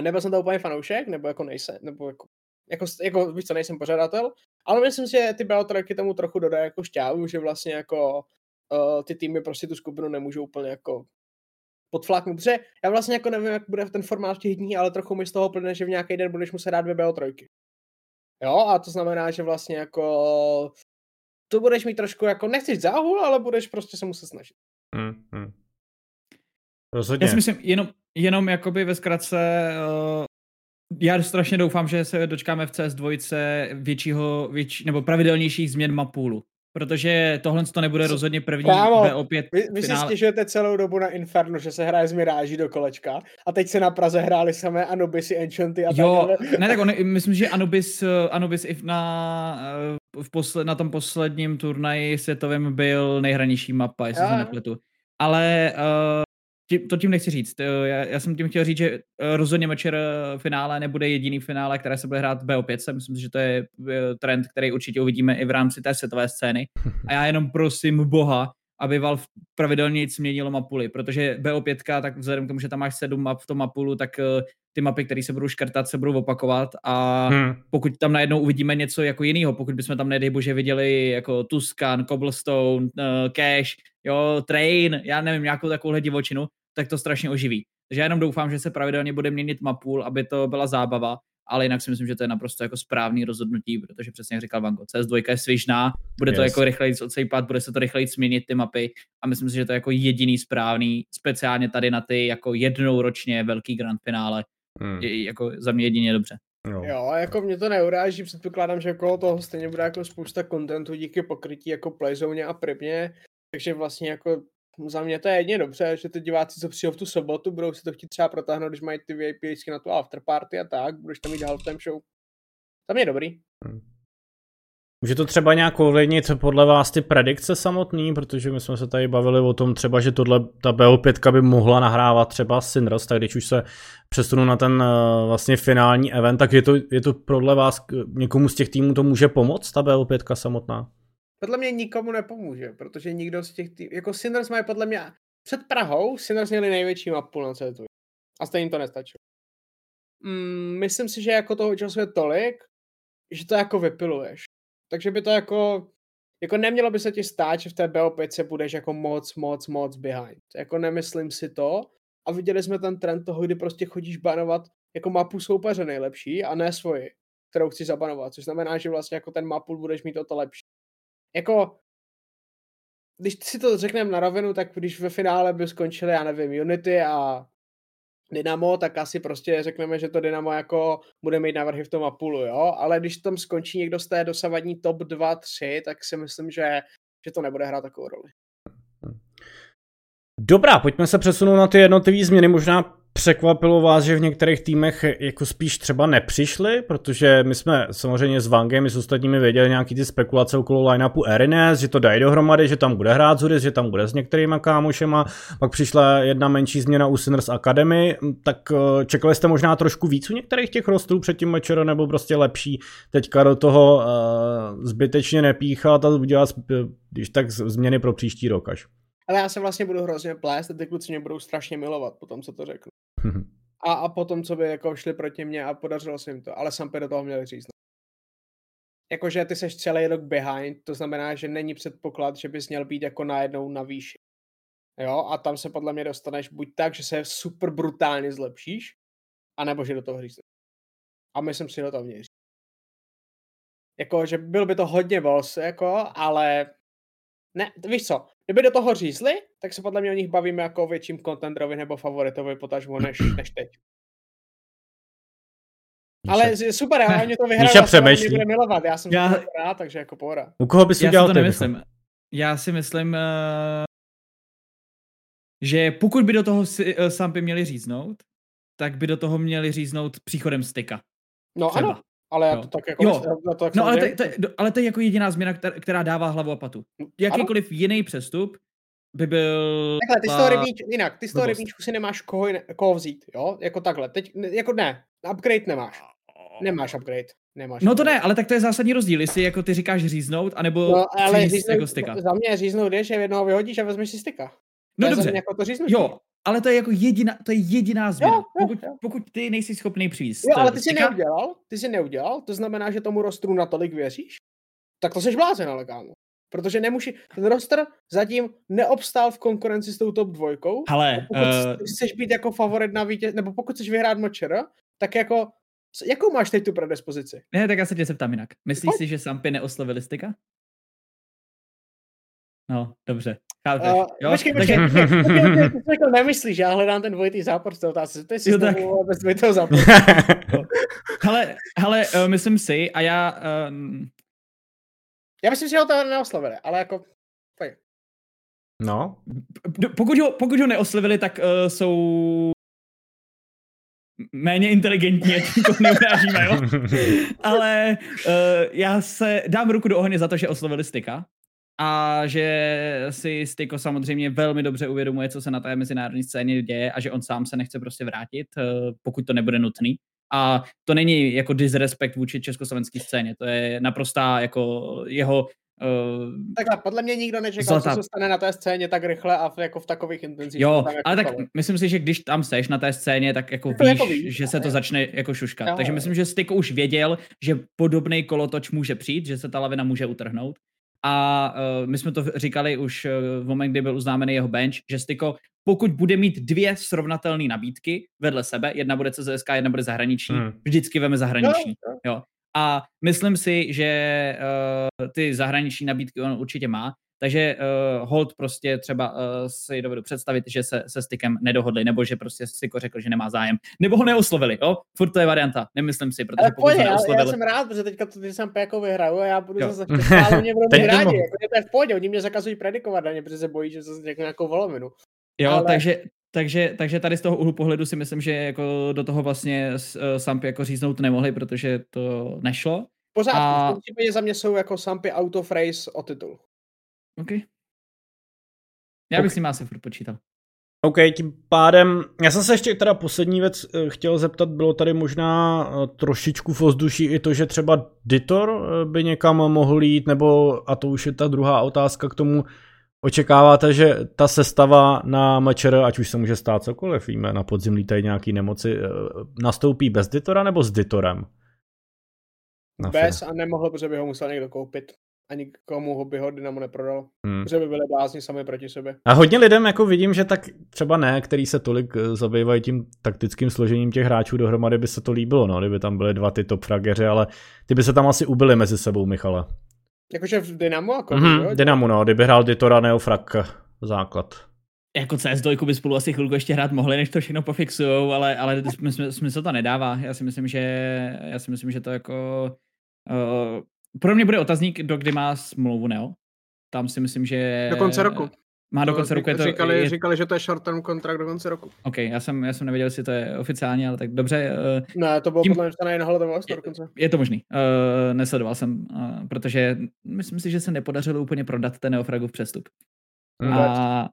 nebyl jsem to úplně fanoušek, nebo jako nejsem, nebo jako, jako, jako víš co, nejsem pořadatel, ale myslím si, že ty Beotrojky tomu trochu dodají jako šťávu, že vlastně jako uh, ty týmy prostě tu skupinu nemůžou úplně jako podfláknu, protože já vlastně jako nevím, jak bude ten formát těch dní, ale trochu mi z toho plyne, že v nějaký den budeš muset dát dvě BO3. Jo, a to znamená, že vlastně jako to budeš mít trošku jako, nechceš záhul, ale budeš prostě se muset snažit. Hmm, hmm. Rozhodně. Já si myslím, jenom, jenom jakoby ve zkratce, uh, já strašně doufám, že se dočkáme v CS2 většího, větší, nebo pravidelnějších změn mapůlu protože tohle to nebude rozhodně první Kámo, opět vy, vy si stěžujete celou dobu na Inferno, že se hraje z Miráží do kolečka a teď se na Praze hráli samé Anubisy, Enchanty a jo, tak. ne, tak on, myslím, že Anubis, Anubis i na, eh, v posle, na tom posledním turnaji světovém byl nejhranější mapa, jestli jo. se nepletu. Ale uh, tím, to tím nechci říct. Já, já jsem tím chtěl říct, že eh, rozhodně Mečer eh, finále nebude jediný finále, které se bude hrát BO5. Myslím, že to je eh, trend, který určitě uvidíme i v rámci té světové scény. A já jenom prosím Boha, aby Valve pravidelně změnilo mapuly, protože BO5, tak vzhledem k tomu, že tam máš sedm map v tom mapulu, tak ty mapy, které se budou škrtat, se budou opakovat a hmm. pokud tam najednou uvidíme něco jako jiného, pokud bychom tam nedej bože viděli jako Tuscan, Cobblestone, uh, Cash, jo, Train, já nevím, nějakou takovouhle divočinu, tak to strašně oživí. Takže já jenom doufám, že se pravidelně bude měnit mapul, aby to byla zábava, ale jinak si myslím, že to je naprosto jako správný rozhodnutí, protože přesně jak říkal Vanko, CS2 je svižná, bude yes. to jako rychleji odsejpat, bude se to rychleji změnit ty mapy a myslím si, že to je jako jediný správný, speciálně tady na ty jako jednou ročně velký grand finále, hmm. je jako za mě jedině dobře. Jo. jo, jako mě to neuráží, předpokládám, že okolo toho stejně bude jako spousta kontentu díky pokrytí jako Playzone a Pripně, takže vlastně jako za mě to je jedně dobře, že ty diváci, co přijdou v tu sobotu, budou si to chtít třeba protáhnout, když mají ty VIP na tu afterparty a tak, budeš tam mít halftime show. Za mě je dobrý. Hmm. Může to třeba nějak ovlivnit podle vás ty predikce samotný, protože my jsme se tady bavili o tom třeba, že tohle, ta BO5 by mohla nahrávat třeba Sinras, tak když už se přesunu na ten uh, vlastně finální event, tak je to, je to podle vás někomu z těch týmů to může pomoct, ta BO5 samotná? Podle mě nikomu nepomůže, protože nikdo z těch tým, jako Sinners mají podle mě, před Prahou Sinners měli největší mapu na CETu. A stejně to nestačilo. Mm, myslím si, že jako toho času je tolik, že to jako vypiluješ. Takže by to jako, jako nemělo by se ti stát, že v té BO5 se budeš jako moc, moc, moc behind. Jako nemyslím si to. A viděli jsme ten trend toho, kdy prostě chodíš banovat jako mapu soupeře nejlepší a ne svoji, kterou chci zabanovat. Což znamená, že vlastně jako ten mapu budeš mít o to lepší jako, když si to řekneme na rovinu, tak když ve finále by skončili, já nevím, Unity a Dynamo, tak asi prostě řekneme, že to Dynamo jako bude mít návrhy v tom Apulu, jo, ale když tam skončí někdo z té dosavadní top 2, 3, tak si myslím, že, že to nebude hrát takovou roli. Dobrá, pojďme se přesunout na ty jednotlivé změny. Možná Překvapilo vás, že v některých týmech jako spíš třeba nepřišli, protože my jsme samozřejmě s Vangem i s ostatními věděli nějaký ty spekulace okolo line-upu Erines, že to dají dohromady, že tam bude hrát Zudis, že tam bude s některýma kámošema, pak přišla jedna menší změna u Sinners Academy, tak eh, čekali jste možná trošku víc u některých těch rostů před tím večerem, nebo prostě lepší teďka do toho uh, zbytečně nepíchat a udělat, když tak změny pro příští rok až. Ale já se vlastně budu hrozně plést a ty kluci mě budou strašně milovat potom, co to řeknu. a, a potom, co by jako šli proti mně a podařilo se jim to. Ale Sampy do toho měli říct. jakože ty seš celý rok behind, to znamená, že není předpoklad, že bys měl být jako najednou na výši. Jo, a tam se podle mě dostaneš buď tak, že se super brutálně zlepšíš, anebo že do toho hřízneš. A myslím si, že do toho měří. Jako, že byl by to hodně boss, jako, ale ne, víš co, kdyby do toho řízli, tak se podle mě o nich bavíme jako o větším kontenderovi nebo favoritovi potažmo než, než teď. Ale super, já mě to vyhrál, já mě bude milovat, já jsem já... to rád, takže jako pohoda. U koho bys udělal Já to nemyslím. Já si myslím, uh, že pokud by do toho si, uh, Sampy měli říznout, tak by do toho měli říznout příchodem styka. No Třeba. ano, ale já to tak jako... Jo. Já to tak no ale to, to, ale to je jako jediná změna, která dává hlavu a patu. Jakýkoliv ano? jiný přestup by byl... Takhle, ty z toho rybíč, jinak, ty z toho rybíčku si nemáš koho, koho vzít, jo? Jako takhle, teď, jako ne, upgrade nemáš. Nemáš upgrade. Nemáš no to ne, ale tak to je zásadní rozdíl, jestli jako ty říkáš říznout, anebo no, ale říznout, jako styka. Za mě říznout je, že jednoho vyhodíš a vezmeš si styka. No dobře, jako to jo, ale to je jako jediná, to je jediná změna. Jo, jo, pokud, jo. pokud ty nejsi schopný přijít. Jo, ale ty jsi neudělal, ty jsi neudělal, to znamená, že tomu rostru natolik věříš, tak to jsi blázen, ale kámo. Protože nemůže, ten roster zatím neobstál v konkurenci s tou top dvojkou. Ale pokud uh... chceš být jako favorit na vítěz, nebo pokud chceš vyhrát močer, tak jako Jakou máš teď tu predispozici? Ne, tak já se tě zeptám jinak. Myslíš Pojď. si, že Sampy neoslovili Stika? No, dobře. Chápeš, uh, jo? Počkej, počkej, počkej, počkej, počkej, nemyslíš, já hledám ten dvojitý zápor z té otázky. To je si tak... bez dvojitého záporu. hele, hele, uh, myslím si, a já... Uh... Já myslím, že ho to neoslovili, ale jako... Pojď. No. Pokud ho, pokud ho neoslovili, tak uh, jsou méně inteligentní, ať to neurážíme, jo? Ale uh, já se dám ruku do ohně za to, že oslovili Styka a že si Styko samozřejmě velmi dobře uvědomuje, co se na té mezinárodní scéně děje a že on sám se nechce prostě vrátit, uh, pokud to nebude nutný. A to není jako disrespekt vůči československé scéně, to je naprostá jako jeho Uh, Takhle, podle mě nikdo nečekal, zlatá. co se stane na té scéně tak rychle a v, jako v takových intenzích. Jo, jako ale tak stalo. myslím si, že když tam seš na té scéně, tak jako víš, jako víš, že se to začne jako šuškat. Jo, Takže jo. myslím, že Styko už věděl, že podobný kolotoč může přijít, že se ta lavina může utrhnout. A uh, my jsme to říkali už uh, v moment, kdy byl uznámený jeho bench, že Styko, pokud bude mít dvě srovnatelné nabídky vedle sebe, jedna bude CZSK, jedna bude zahraniční, hmm. vždycky veme zahraniční. Jo. jo. A myslím si, že uh, ty zahraniční nabídky on určitě má, takže uh, hold prostě třeba uh, si dovedu představit, že se se stykem nedohodli, nebo že prostě Styko řekl, že nemá zájem, nebo ho neoslovili, jo? Furt to je varianta, nemyslím si, protože pokud pojď, já, já, jsem rád, protože teďka to ty jsem jako vyhraju a já budu jo. zase ale mě budou mít rádi, jako, to je v pohodě, oni mě zakazují predikovat daně, protože se bojí, že zase jako nějakou volovinu. Jo, ale... takže, takže, takže tady z toho úhlu pohledu si myslím, že jako do toho vlastně uh, Sampy jako říznout nemohli, protože to nešlo. Pořád, a... v případě za mě jsou jako Sampy out of race o titul. OK. Já bych okay. si má asi furt počítal. OK, tím pádem, já jsem se ještě teda poslední věc eh, chtěl zeptat, bylo tady možná eh, trošičku v ozduší i to, že třeba Ditor by někam mohl jít, nebo, a to už je ta druhá otázka k tomu, Očekáváte, že ta sestava na mečer, ať už se může stát cokoliv, víme, na podzim lítají nějaký nemoci, eh, nastoupí bez Ditora nebo s Ditorem? Na bez a nemohlo, protože by ho musel někdo koupit. Ani komu ho by ho Dynamo neprodal. Hmm. Protože by byli blázni sami proti sobě. A hodně lidem jako vidím, že tak třeba ne, který se tolik eh, zabývají tím taktickým složením těch hráčů dohromady, by se to líbilo, no, kdyby tam byly dva ty top frageři, ale ty by se tam asi ubili mezi sebou, Michale. Jakože v Dynamo? Jako, mm-hmm, jo? Dynamo, no, kdyby hrál Ditora Neofrak základ. Jako CS2 by spolu asi chvilku ještě hrát mohli, než to všechno pofixujou, ale, ale smysl, smysl to nedává. Já si myslím, že, já si myslím, že to jako... Uh, pro mě bude otazník, do kdy má smlouvu Neo. Tam si myslím, že... Do konce roku. Má do konce roku. Je to, říkali, je... říkali, že to je short term kontrakt do konce roku. OK, já jsem, já jsem nevěděl, jestli to je oficiálně, ale tak dobře. Uh, ne, to bylo tím... podle mě na hledová dokonce. Je to možný. Uh, nesledoval jsem, uh, protože myslím si, že se nepodařilo úplně prodat ten Neofragův přestup. Hmm. A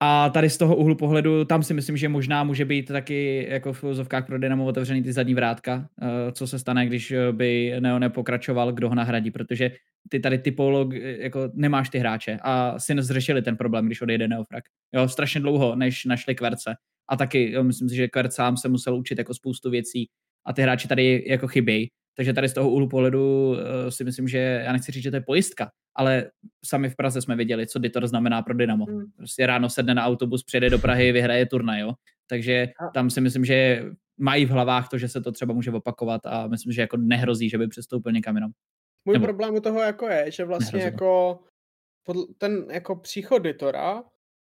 a tady z toho úhlu pohledu, tam si myslím, že možná může být taky jako v filozofkách pro Dynamo otevřený ty zadní vrátka, eh, co se stane, když eh, by Neo nepokračoval, kdo ho nahradí, protože ty tady typolog, eh, jako nemáš ty hráče a si zřešili ten problém, když odejde Neofrak. Jo, strašně dlouho, než našli Kverce. A taky, jo, myslím si, že Kverc sám se musel učit jako spoustu věcí a ty hráči tady jako chybějí. Takže tady z toho úhlu pohledu uh, si myslím, že já nechci říct, že to je pojistka, ale sami v Praze jsme viděli, co Ditor znamená pro Dynamo. Hmm. Prostě ráno sedne na autobus, přijede do Prahy, vyhraje turnaj, jo. Takže tam si myslím, že mají v hlavách to, že se to třeba může opakovat a myslím, že jako nehrozí, že by přestoupil někam jinam. Můj Nebo... problém u toho jako je, že vlastně nehrozí. jako ten jako příchod Ditora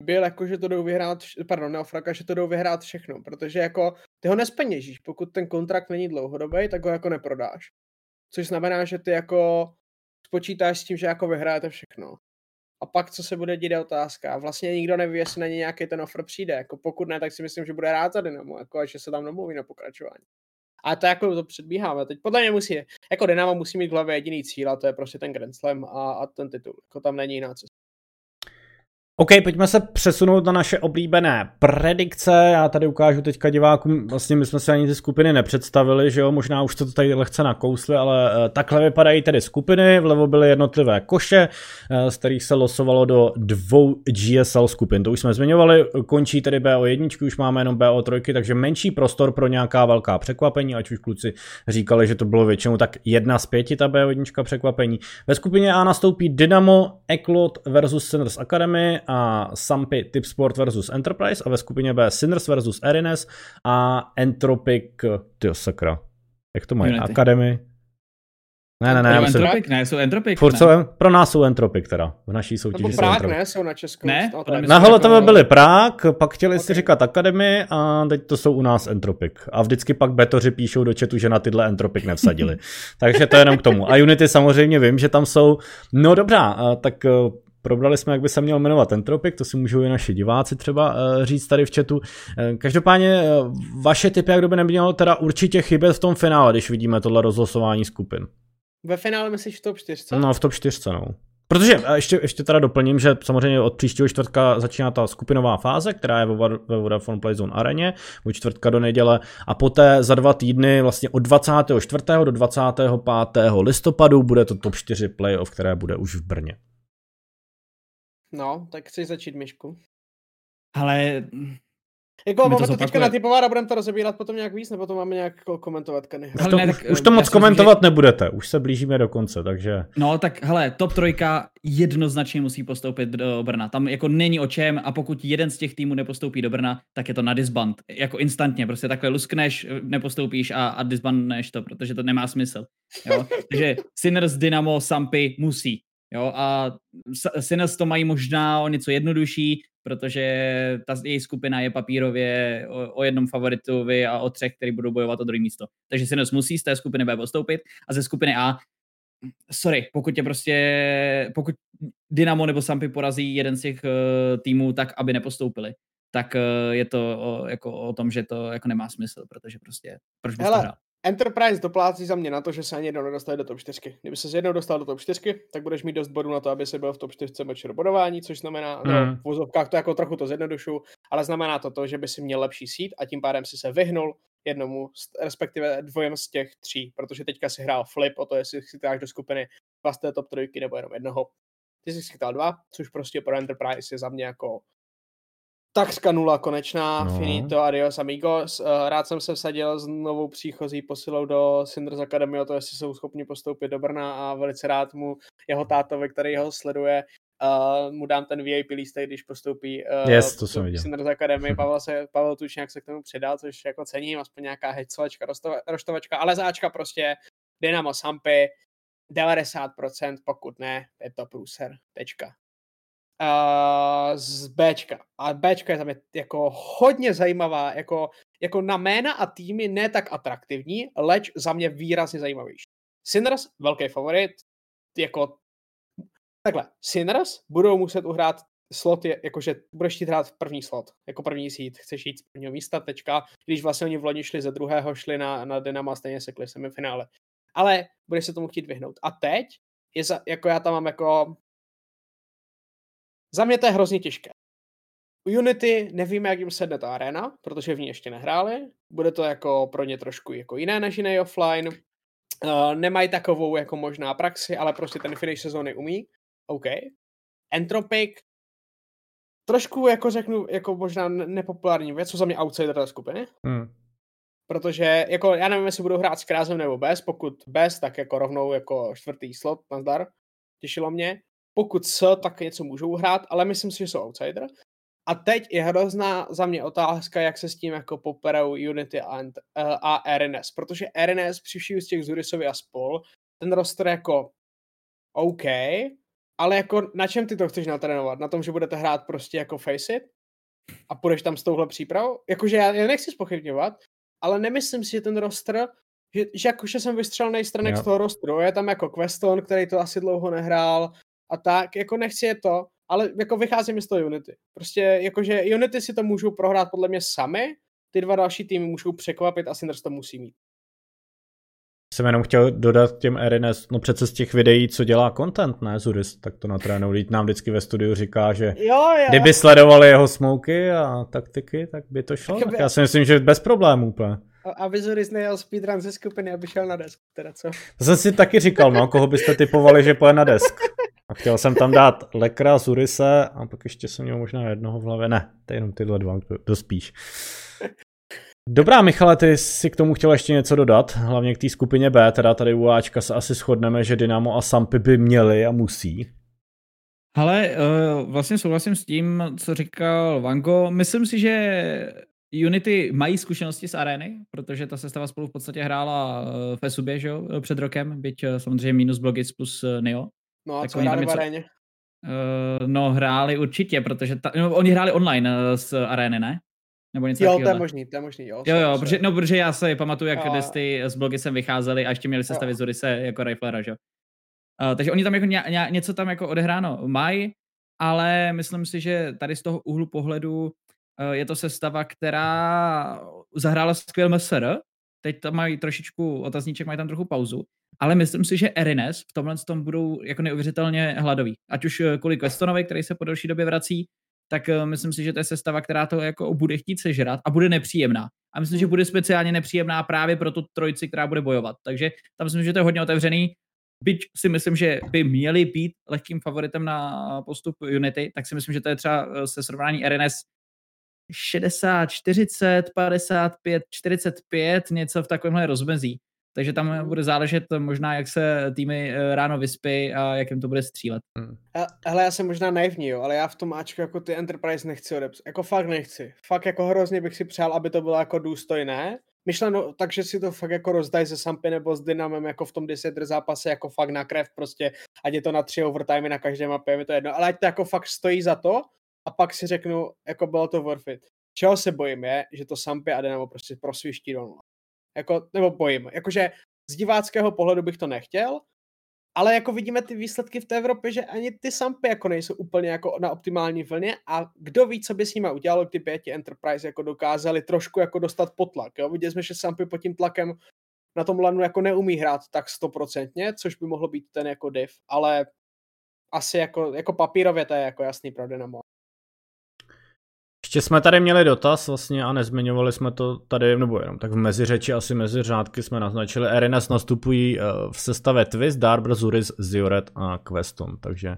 byl jako, že to jdou vyhrát, pardon, Neofraka, že to jdou vyhrát všechno, protože jako ty ho nespeněžíš, pokud ten kontrakt není dlouhodobý, tak ho jako neprodáš. Což znamená, že ty jako spočítáš s tím, že jako vyhrajete všechno. A pak, co se bude dít, je otázka. Vlastně nikdo neví, jestli na ně nějaký ten offer přijde. Jako pokud ne, tak si myslím, že bude rád za Dynamo, jako a že se tam domluví na pokračování. A to jako to předbíháme. Teď podle mě musí, jako Dynamo musí mít v hlavě jediný cíl a to je prostě ten Grand Slam a, a ten titul. Jako tam není jiná cesta. OK, pojďme se přesunout na naše oblíbené predikce. Já tady ukážu teďka divákům, vlastně my jsme se ani ty skupiny nepředstavili, že jo, možná už to tady lehce nakousli, ale uh, takhle vypadají tedy skupiny. Vlevo byly jednotlivé koše, uh, z kterých se losovalo do dvou GSL skupin. To už jsme zmiňovali, končí tedy BO1, už máme jenom BO3, takže menší prostor pro nějaká velká překvapení, ať už kluci říkali, že to bylo většinou tak jedna z pěti ta BO1 překvapení. Ve skupině A nastoupí Dynamo, Eklot versus Sinners Academy, a Sampy Tip Sport versus Enterprise a ve skupině B Sinners versus Arines a Entropic, tyjo sakra, jak to mají, Unity. Academy, ne, ne, ne. Musím... Entropic, ne, jsou Entropic. Furt jsou, pro nás jsou Entropic teda, v naší soutěži Nebo Prák, ne, jsou na Česku. Ne? Na Holotově byli Prák, pak chtěli okay. si říkat Academy a teď to jsou u nás Entropic. A vždycky pak betoři píšou do chatu, že na tyhle Entropic nevsadili. Takže to je jenom k tomu. A Unity samozřejmě vím, že tam jsou, no dobrá, tak Probrali jsme, jak by se měl jmenovat ten tropik, to si můžou i naši diváci třeba uh, říct tady v chatu. Uh, každopádně uh, vaše typy, jak by nemělo teda určitě chybět v tom finále, když vidíme tohle rozlosování skupin. Ve finále myslíš v top 4? No, v top 4, no. Protože ještě, ještě teda doplním, že samozřejmě od příštího čtvrtka začíná ta skupinová fáze, která je ve, ve Vodafone Playzone areně, od čtvrtka do neděle a poté za dva týdny vlastně od 24. do 25. listopadu bude to top 4 playoff, které bude už v Brně. No, tak chceš začít, Myšku? Ale... Jako máme to, to teďka natypovat a budeme to rozebírat potom nějak víc, nebo to máme nějak komentovat, Kany? Už to, ne, tak, už to moc komentovat že... nebudete, už se blížíme do konce, takže... No tak hele, top trojka jednoznačně musí postoupit do Brna. Tam jako není o čem a pokud jeden z těch týmů nepostoupí do Brna, tak je to na disband. Jako instantně, prostě takhle luskneš, nepostoupíš a, a disbandneš to, protože to nemá smysl. Jo? takže Sinners, Dynamo, Sampy musí. Jo, a Sinners to mají možná o něco jednodušší, protože ta její skupina je papírově o, o jednom favoritovi a o třech, který budou bojovat o druhé místo. Takže Sinners musí z té skupiny B postoupit a ze skupiny A sorry, pokud je prostě, pokud Dynamo nebo Sampy porazí jeden z těch uh, týmů tak, aby nepostoupili, tak uh, je to o, jako o tom, že to jako nemá smysl, protože prostě proč bys Hele, to hrál? Enterprise doplácí za mě na to, že se ani jednou nedostane do top 4. Kdyby se jednou dostal do top 4, tak budeš mít dost bodů na to, aby se byl v top 4 do bodování, což znamená, mm. no, hmm. v vozovkách to jako trochu to zjednodušu, ale znamená to to, že by si měl lepší sít a tím pádem si se vyhnul jednomu, respektive dvojem z těch tří, protože teďka si hrál flip o to, jestli si dáš do skupiny dva z té top trojky nebo jenom jednoho. Ty jsi chytal dva, což prostě pro Enterprise je za mě jako takřka nula konečná, no. finito, adios amigos. Eh, rád jsem se vsadil s novou příchozí posilou do Sinders Academy o to, jestli jsou schopni postoupit do Brna a velice rád mu jeho tátovi, který ho sleduje, uh, mu dám ten VIP lístek, když postoupí uh, yes, to jsem viděl. Sinders Academy. Pavel, se, Pavel Tučňák se k tomu přidal, což jako cením, aspoň nějaká hejcovačka, roštovačka, ale záčka prostě Dynamo Sampy, 90%, pokud ne, je to průser, tečka uh, z Bčka. A Bčka je tam jako hodně zajímavá, jako, jako na jména a týmy ne tak atraktivní, leč za mě výrazně zajímavější. Sinners, velký favorit, jako takhle, Sinners budou muset uhrát slot, je, jakože budeš chtít hrát v první slot, jako první sít, chceš jít z prvního místa, tečka, když vlastně oni v loni šli ze druhého, šli na, na Dynamo a stejně sekli v semifinále. Ale budeš se tomu chtít vyhnout. A teď, je za, jako já tam mám jako za mě to je hrozně těžké. U Unity nevíme, jak jim sedne ta arena, protože v ní ještě nehráli. Bude to jako pro ně trošku jako jiné než jiný offline. Uh, nemají takovou jako možná praxi, ale prostě ten finish sezóny umí. OK. Entropic trošku jako řeknu, jako možná nepopulární věc, co za mě outsider té skupiny. Hmm. Protože jako já nevím, jestli budu hrát s Krázem nebo bez, pokud bez, tak jako rovnou jako čtvrtý slot, nazdar, těšilo mě. Pokud s, tak něco můžou hrát, ale myslím si, že jsou outsider. A teď je hrozná za mě otázka, jak se s tím jako poperou Unity a, a RNS, protože RNS při vší z těch Zurisovi a spol, ten roster jako OK, ale jako na čem ty to chceš natrénovat? Na tom, že budete hrát prostě jako Faceit? A půjdeš tam s touhle přípravou? Jakože já, já nechci spochybňovat, ale nemyslím si, že ten roster, že, že jakože jsem vystřelený stranek z toho rosteru, je tam jako Queston, který to asi dlouho nehrál a tak, jako nechci je to, ale jako vychází mi z toho Unity. Prostě jakože Unity si to můžou prohrát podle mě sami, ty dva další týmy můžou překvapit a Sinners to musí mít. Jsem jenom chtěl dodat těm RNS, no přece z těch videí, co dělá content, ne Zuris, tak to natrénou. Lidi nám vždycky ve studiu říká, že jo, jo. kdyby sledovali jeho smoky a taktiky, tak by to šlo. Tak já si myslím, že bez problémů úplně. Aby Zuris nejel speedrun ze skupiny, aby šel na desk, teda co? To jsem si taky říkal, no, koho byste typovali, že pojede na desk. A chtěl jsem tam dát Lekra, Zurise a pak ještě jsem měl možná jednoho v hlavě. Ne, to je jenom tyhle dva, kdo spíš. Dobrá, Michale, ty si k tomu chtěl ještě něco dodat, hlavně k té skupině B, teda tady u Ačka se asi shodneme, že Dynamo a Sampy by měli a musí. Ale uh, vlastně souhlasím s tím, co říkal Vanko. Myslím si, že Unity mají zkušenosti s arény, protože ta sestava spolu v podstatě hrála eh, v Esubě, že před rokem, byť eh, samozřejmě minus Blogis plus Neo. No a tak co hráli v aréně? Uh, no hráli určitě, protože ta, no, oni hráli online uh, z arény, ne? Nebo něco jo, to je možný, to je možný, jo. Jo, jo, protože, no, protože já se pamatuju, jak jo. ty z blogy sem vycházely a ještě měli se stavit Zorise jako Riflera, že? Uh, takže oni tam jako ně, ně, něco tam jako odehráno mají, ale myslím si, že tady z toho úhlu pohledu uh, je to sestava, která zahrála skvěl MSR, teď tam mají trošičku otazníček, mají tam trochu pauzu, ale myslím si, že RNS v tomhle tom budou jako neuvěřitelně hladoví. Ať už eh, kvůli Questonovi, který se po delší době vrací, tak uh, myslím si, že to je sestava, která to jako bude chtít sežrat a bude nepříjemná. A myslím, že bude speciálně nepříjemná právě pro tu trojici, která bude bojovat. Takže tam myslím, že to je hodně otevřený. Byť si myslím, že by měli být lehkým favoritem na postup Unity, tak si myslím, že to je třeba eh, se srovnání RNS 60, 40, 55, 45, něco v takovémhle rozmezí. Takže tam hmm. bude záležet možná, jak se týmy eh, ráno vyspí a jak jim to bude střílet. Hmm. Hele, já jsem možná naivní, jo, ale já v tom Ačku jako ty Enterprise nechci odepsat. Jako fakt nechci. Fakt jako hrozně bych si přál, aby to bylo jako důstojné. Myšleno, takže si to fakt jako rozdají ze Sampy nebo s Dynamem jako v tom desetr zápase jako fakt na krev prostě, ať je to na tři overtime na každé mapě, je mi to jedno, ale ať to jako fakt stojí za to a pak si řeknu, jako bylo to worth it. Čeho se bojím je, že to Sampy a Dynamo prostě prosviští dolů. Jako, nebo bojím. Jakože z diváckého pohledu bych to nechtěl, ale jako vidíme ty výsledky v té Evropě, že ani ty sampy jako nejsou úplně jako na optimální vlně a kdo ví, co by s nimi udělalo, ty pěti Enterprise jako dokázali trošku jako dostat pod tlak. Jo? Viděli jsme, že sampy pod tím tlakem na tom lanu jako neumí hrát tak stoprocentně, což by mohlo být ten jako div, ale asi jako, jako papírově to je jako jasný pro Dynamo. Ještě jsme tady měli dotaz vlastně a nezmiňovali jsme to tady, nebo jenom tak v meziřeči, asi mezi řádky jsme naznačili. Erinas nastupují eh, v sestavě Twist, Darber, Zuris, Zioret a Queston, takže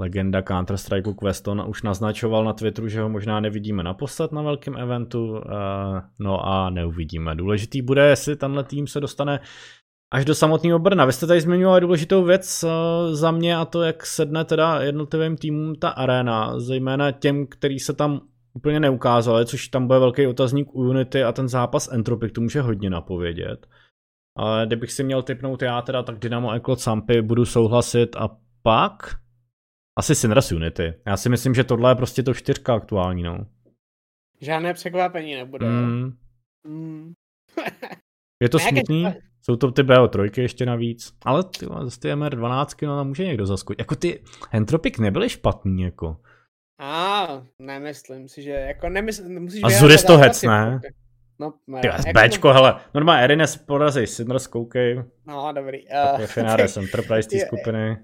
legenda Counter-Strike Queston už naznačoval na Twitteru, že ho možná nevidíme naposled na velkém eventu, eh, no a neuvidíme. Důležitý bude, jestli tenhle tým se dostane až do samotného Brna. Vy jste tady zmiňovali důležitou věc uh, za mě a to, jak sedne teda jednotlivým týmům ta arena, zejména těm, který se tam úplně neukázali, což tam bude velký otazník u Unity a ten zápas Entropy to může hodně napovědět. Ale kdybych si měl typnout já teda, tak Dynamo Eklot Sampy budu souhlasit a pak asi Sinras Unity. Já si myslím, že tohle je prostě to čtyřka aktuální, no. Žádné překvapení nebude. Mm. Mm. je to smutný? Jsou to ty BO3 ještě navíc, ale ty, z ty MR12 no, může někdo zaskočit. Jako ty Entropic nebyly špatný, jako. A, nemyslím si, že jako nemyslím, musíš A Zuris to hec, ne? No, Ty, jako Bčko, to... hele, normálně Erines porazí, Sidners koukej. No, dobrý. Uh, je finále Enterprise té skupiny.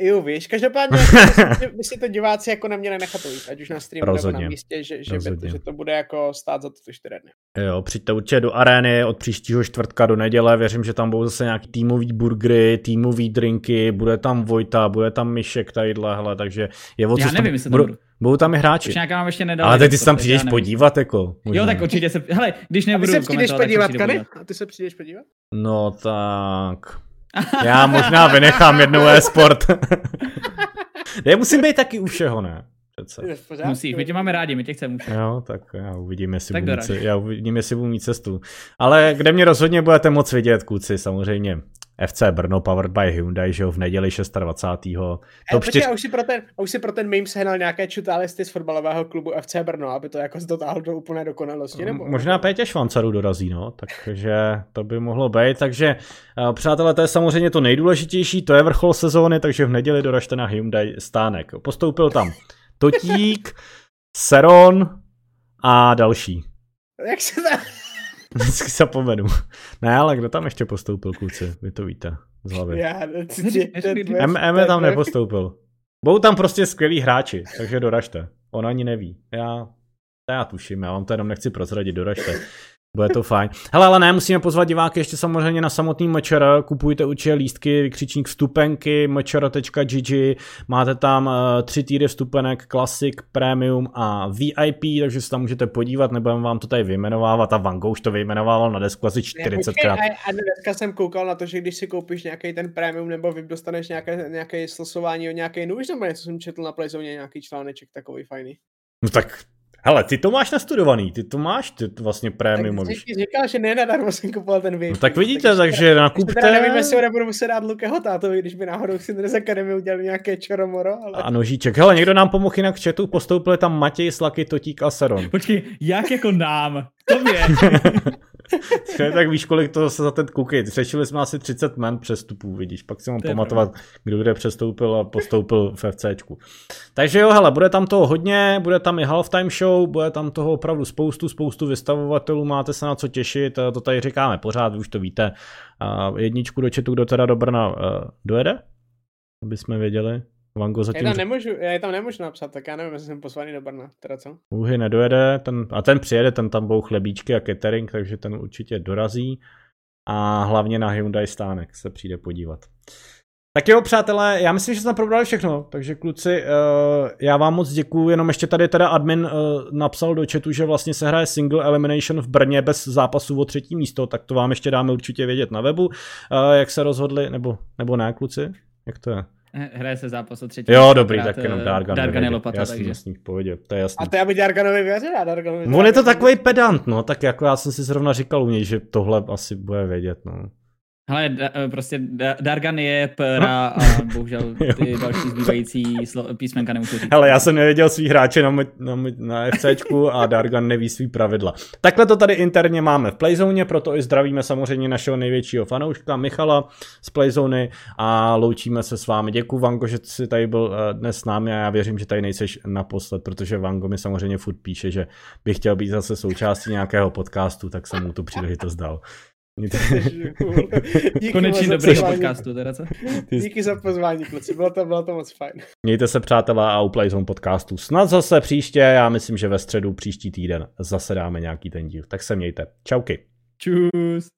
Jo, víš, každopádně by si to diváci jako neměli nechat ujít, ať už na streamu Rozhodně. nebo na místě, že, že, by, že to bude jako stát za to ty čtyři dny. Jo, přijďte určitě do arény od příštího čtvrtka do neděle, věřím, že tam budou zase nějaký týmový burgery, týmový drinky, bude tam Vojta, bude tam Mišek tadyhle, hele, takže je o Já nevím, jestli budou, Budou tam i hráči. Už nějaká mám ještě nedali. Ale teď ty se tam přijdeš podívat, jako. Možná. Jo, tak určitě se, hele, když nebudu A ty se přijdeš podívat, Kany? A ty se přijdeš podívat? No tak... Já možná vynechám jednou e-sport. Já musím být taky u všeho, ne? Přece. Musíš, my tě máme rádi, my tě chceme už. Jo, tak já uvidím, jestli, tak budu mít, já uvidím, jestli budu mít cestu. Ale kde mě rozhodně budete moc vidět, kluci, samozřejmě. FC Brno powered by Hyundai, že jo, v neděli 26. To při... a už si pro ten, už si pro ten meme sehnal nějaké čutálisty z fotbalového klubu FC Brno, aby to jako dotáhl do úplné dokonalosti, nebo? Možná Pétě Švancaru dorazí, no, takže to by mohlo být, takže uh, přátelé, to je samozřejmě to nejdůležitější, to je vrchol sezóny, takže v neděli doražte na Hyundai stánek. Postoupil tam Totík, Seron a další. Jak se tam... Vždycky zapomenu. Ne, ale kdo tam ještě postoupil, kluci? Vy to víte z hlavy. Já, M, M tam nepostoupil. Budou tam prostě skvělí hráči, takže doražte. On ani neví. Já, já tuším, já vám to jenom nechci prozradit, doražte. Bude to fajn. Hele, ale ne, musíme pozvat diváky ještě samozřejmě na samotný mečer. Kupujte určitě lístky, vykřičník vstupenky, mečer.gg. Máte tam uh, tři týry vstupenek, Classic, Premium a VIP, takže se tam můžete podívat, nebudeme vám to tady vyjmenovávat. A Van Gogh už to vyjmenovával na desku asi 40krát. A, a dneska jsem koukal na to, že když si koupíš nějaký ten Premium nebo VIP, dostaneš nějaké, nějaké slosování o nějaký nůž, nebo něco jsem četl na Playzone, nějaký článeček takový fajný. No tak Hele, ty to máš nastudovaný, ty to máš ty to vlastně prémiumový. Tak říkal, že ne nadarmo jsem kupoval ten VIP. No tak vidíte, takže, takže nakupte. Teda nevím, jestli ho nebudu muset dát Lukeho tátovi, když by náhodou si z Academy udělal nějaké čoromoro. Ale... A nožíček. Hele, někdo nám pomohl jinak v chatu, postoupili tam Matěj, Slaky, Totík a Seron. Počkej, jak jako nám? To mě. tak víš, kolik to se za ten koukej. Řešili jsme asi 30 men přestupů, vidíš, pak si mám pamatovat, pravda. kdo kde přestoupil a postoupil v FCčku. Takže jo, hele, bude tam toho hodně, bude tam i halftime show, bude tam toho opravdu spoustu, spoustu vystavovatelů, máte se na co těšit, to tady říkáme pořád, už to víte. jedničku do četu, kdo teda do Brna eh, dojede? Aby jsme věděli. Vango zatím... Já tam, nemůžu, já tam nemůžu napsat, tak já nevím, jestli jsem poslaný do Brna, teda co? Uhy nedojede, ten, a ten přijede, ten tam budou chlebíčky a catering, takže ten určitě dorazí. A hlavně na Hyundai stánek se přijde podívat. Tak jo, přátelé, já myslím, že jsme probrali všechno, takže kluci, uh, já vám moc děkuju, jenom ještě tady teda admin uh, napsal do chatu, že vlastně se hraje single elimination v Brně bez zápasu o třetí místo, tak to vám ještě dáme určitě vědět na webu, uh, jak se rozhodli, nebo, nebo ne, kluci, jak to je? Hraje se zápas o třetí. Jo, dobrý, tak jenom Dargan. Dargan je lopata, jasný, takže. Jasný, to je jasný. A to já bych Darganovi věřil, Darganovi. On je to takový pedant, no, tak jako já jsem si zrovna říkal u něj, že tohle asi bude vědět, no. Hele, da, eh, prostě da, Dargan je Pera a bohužel ty další zbývající slo, písmenka nemůžu říct. Hele, já jsem nevěděl svý hráče na, na, na FCčku a Dargan neví svý pravidla. Takhle to tady interně máme v Playzone, proto i zdravíme samozřejmě našeho největšího fanouška Michala z Playzony a loučíme se s vámi. Děkuji Vango, že jsi tady byl eh, dnes s námi a já věřím, že tady nejseš naposled, protože Vango mi samozřejmě furt píše, že by chtěl být zase součástí nějakého podcastu, tak jsem mu tu příležitost dal. Díky Konečně dobrý podcastu, teda co? Díky za pozvání, kluci, bylo to, bylo to moc fajn. Mějte se přátelé a u Playzone podcastu snad zase příště, já myslím, že ve středu příští týden zase dáme nějaký ten díl. Tak se mějte. Čauky. Čus.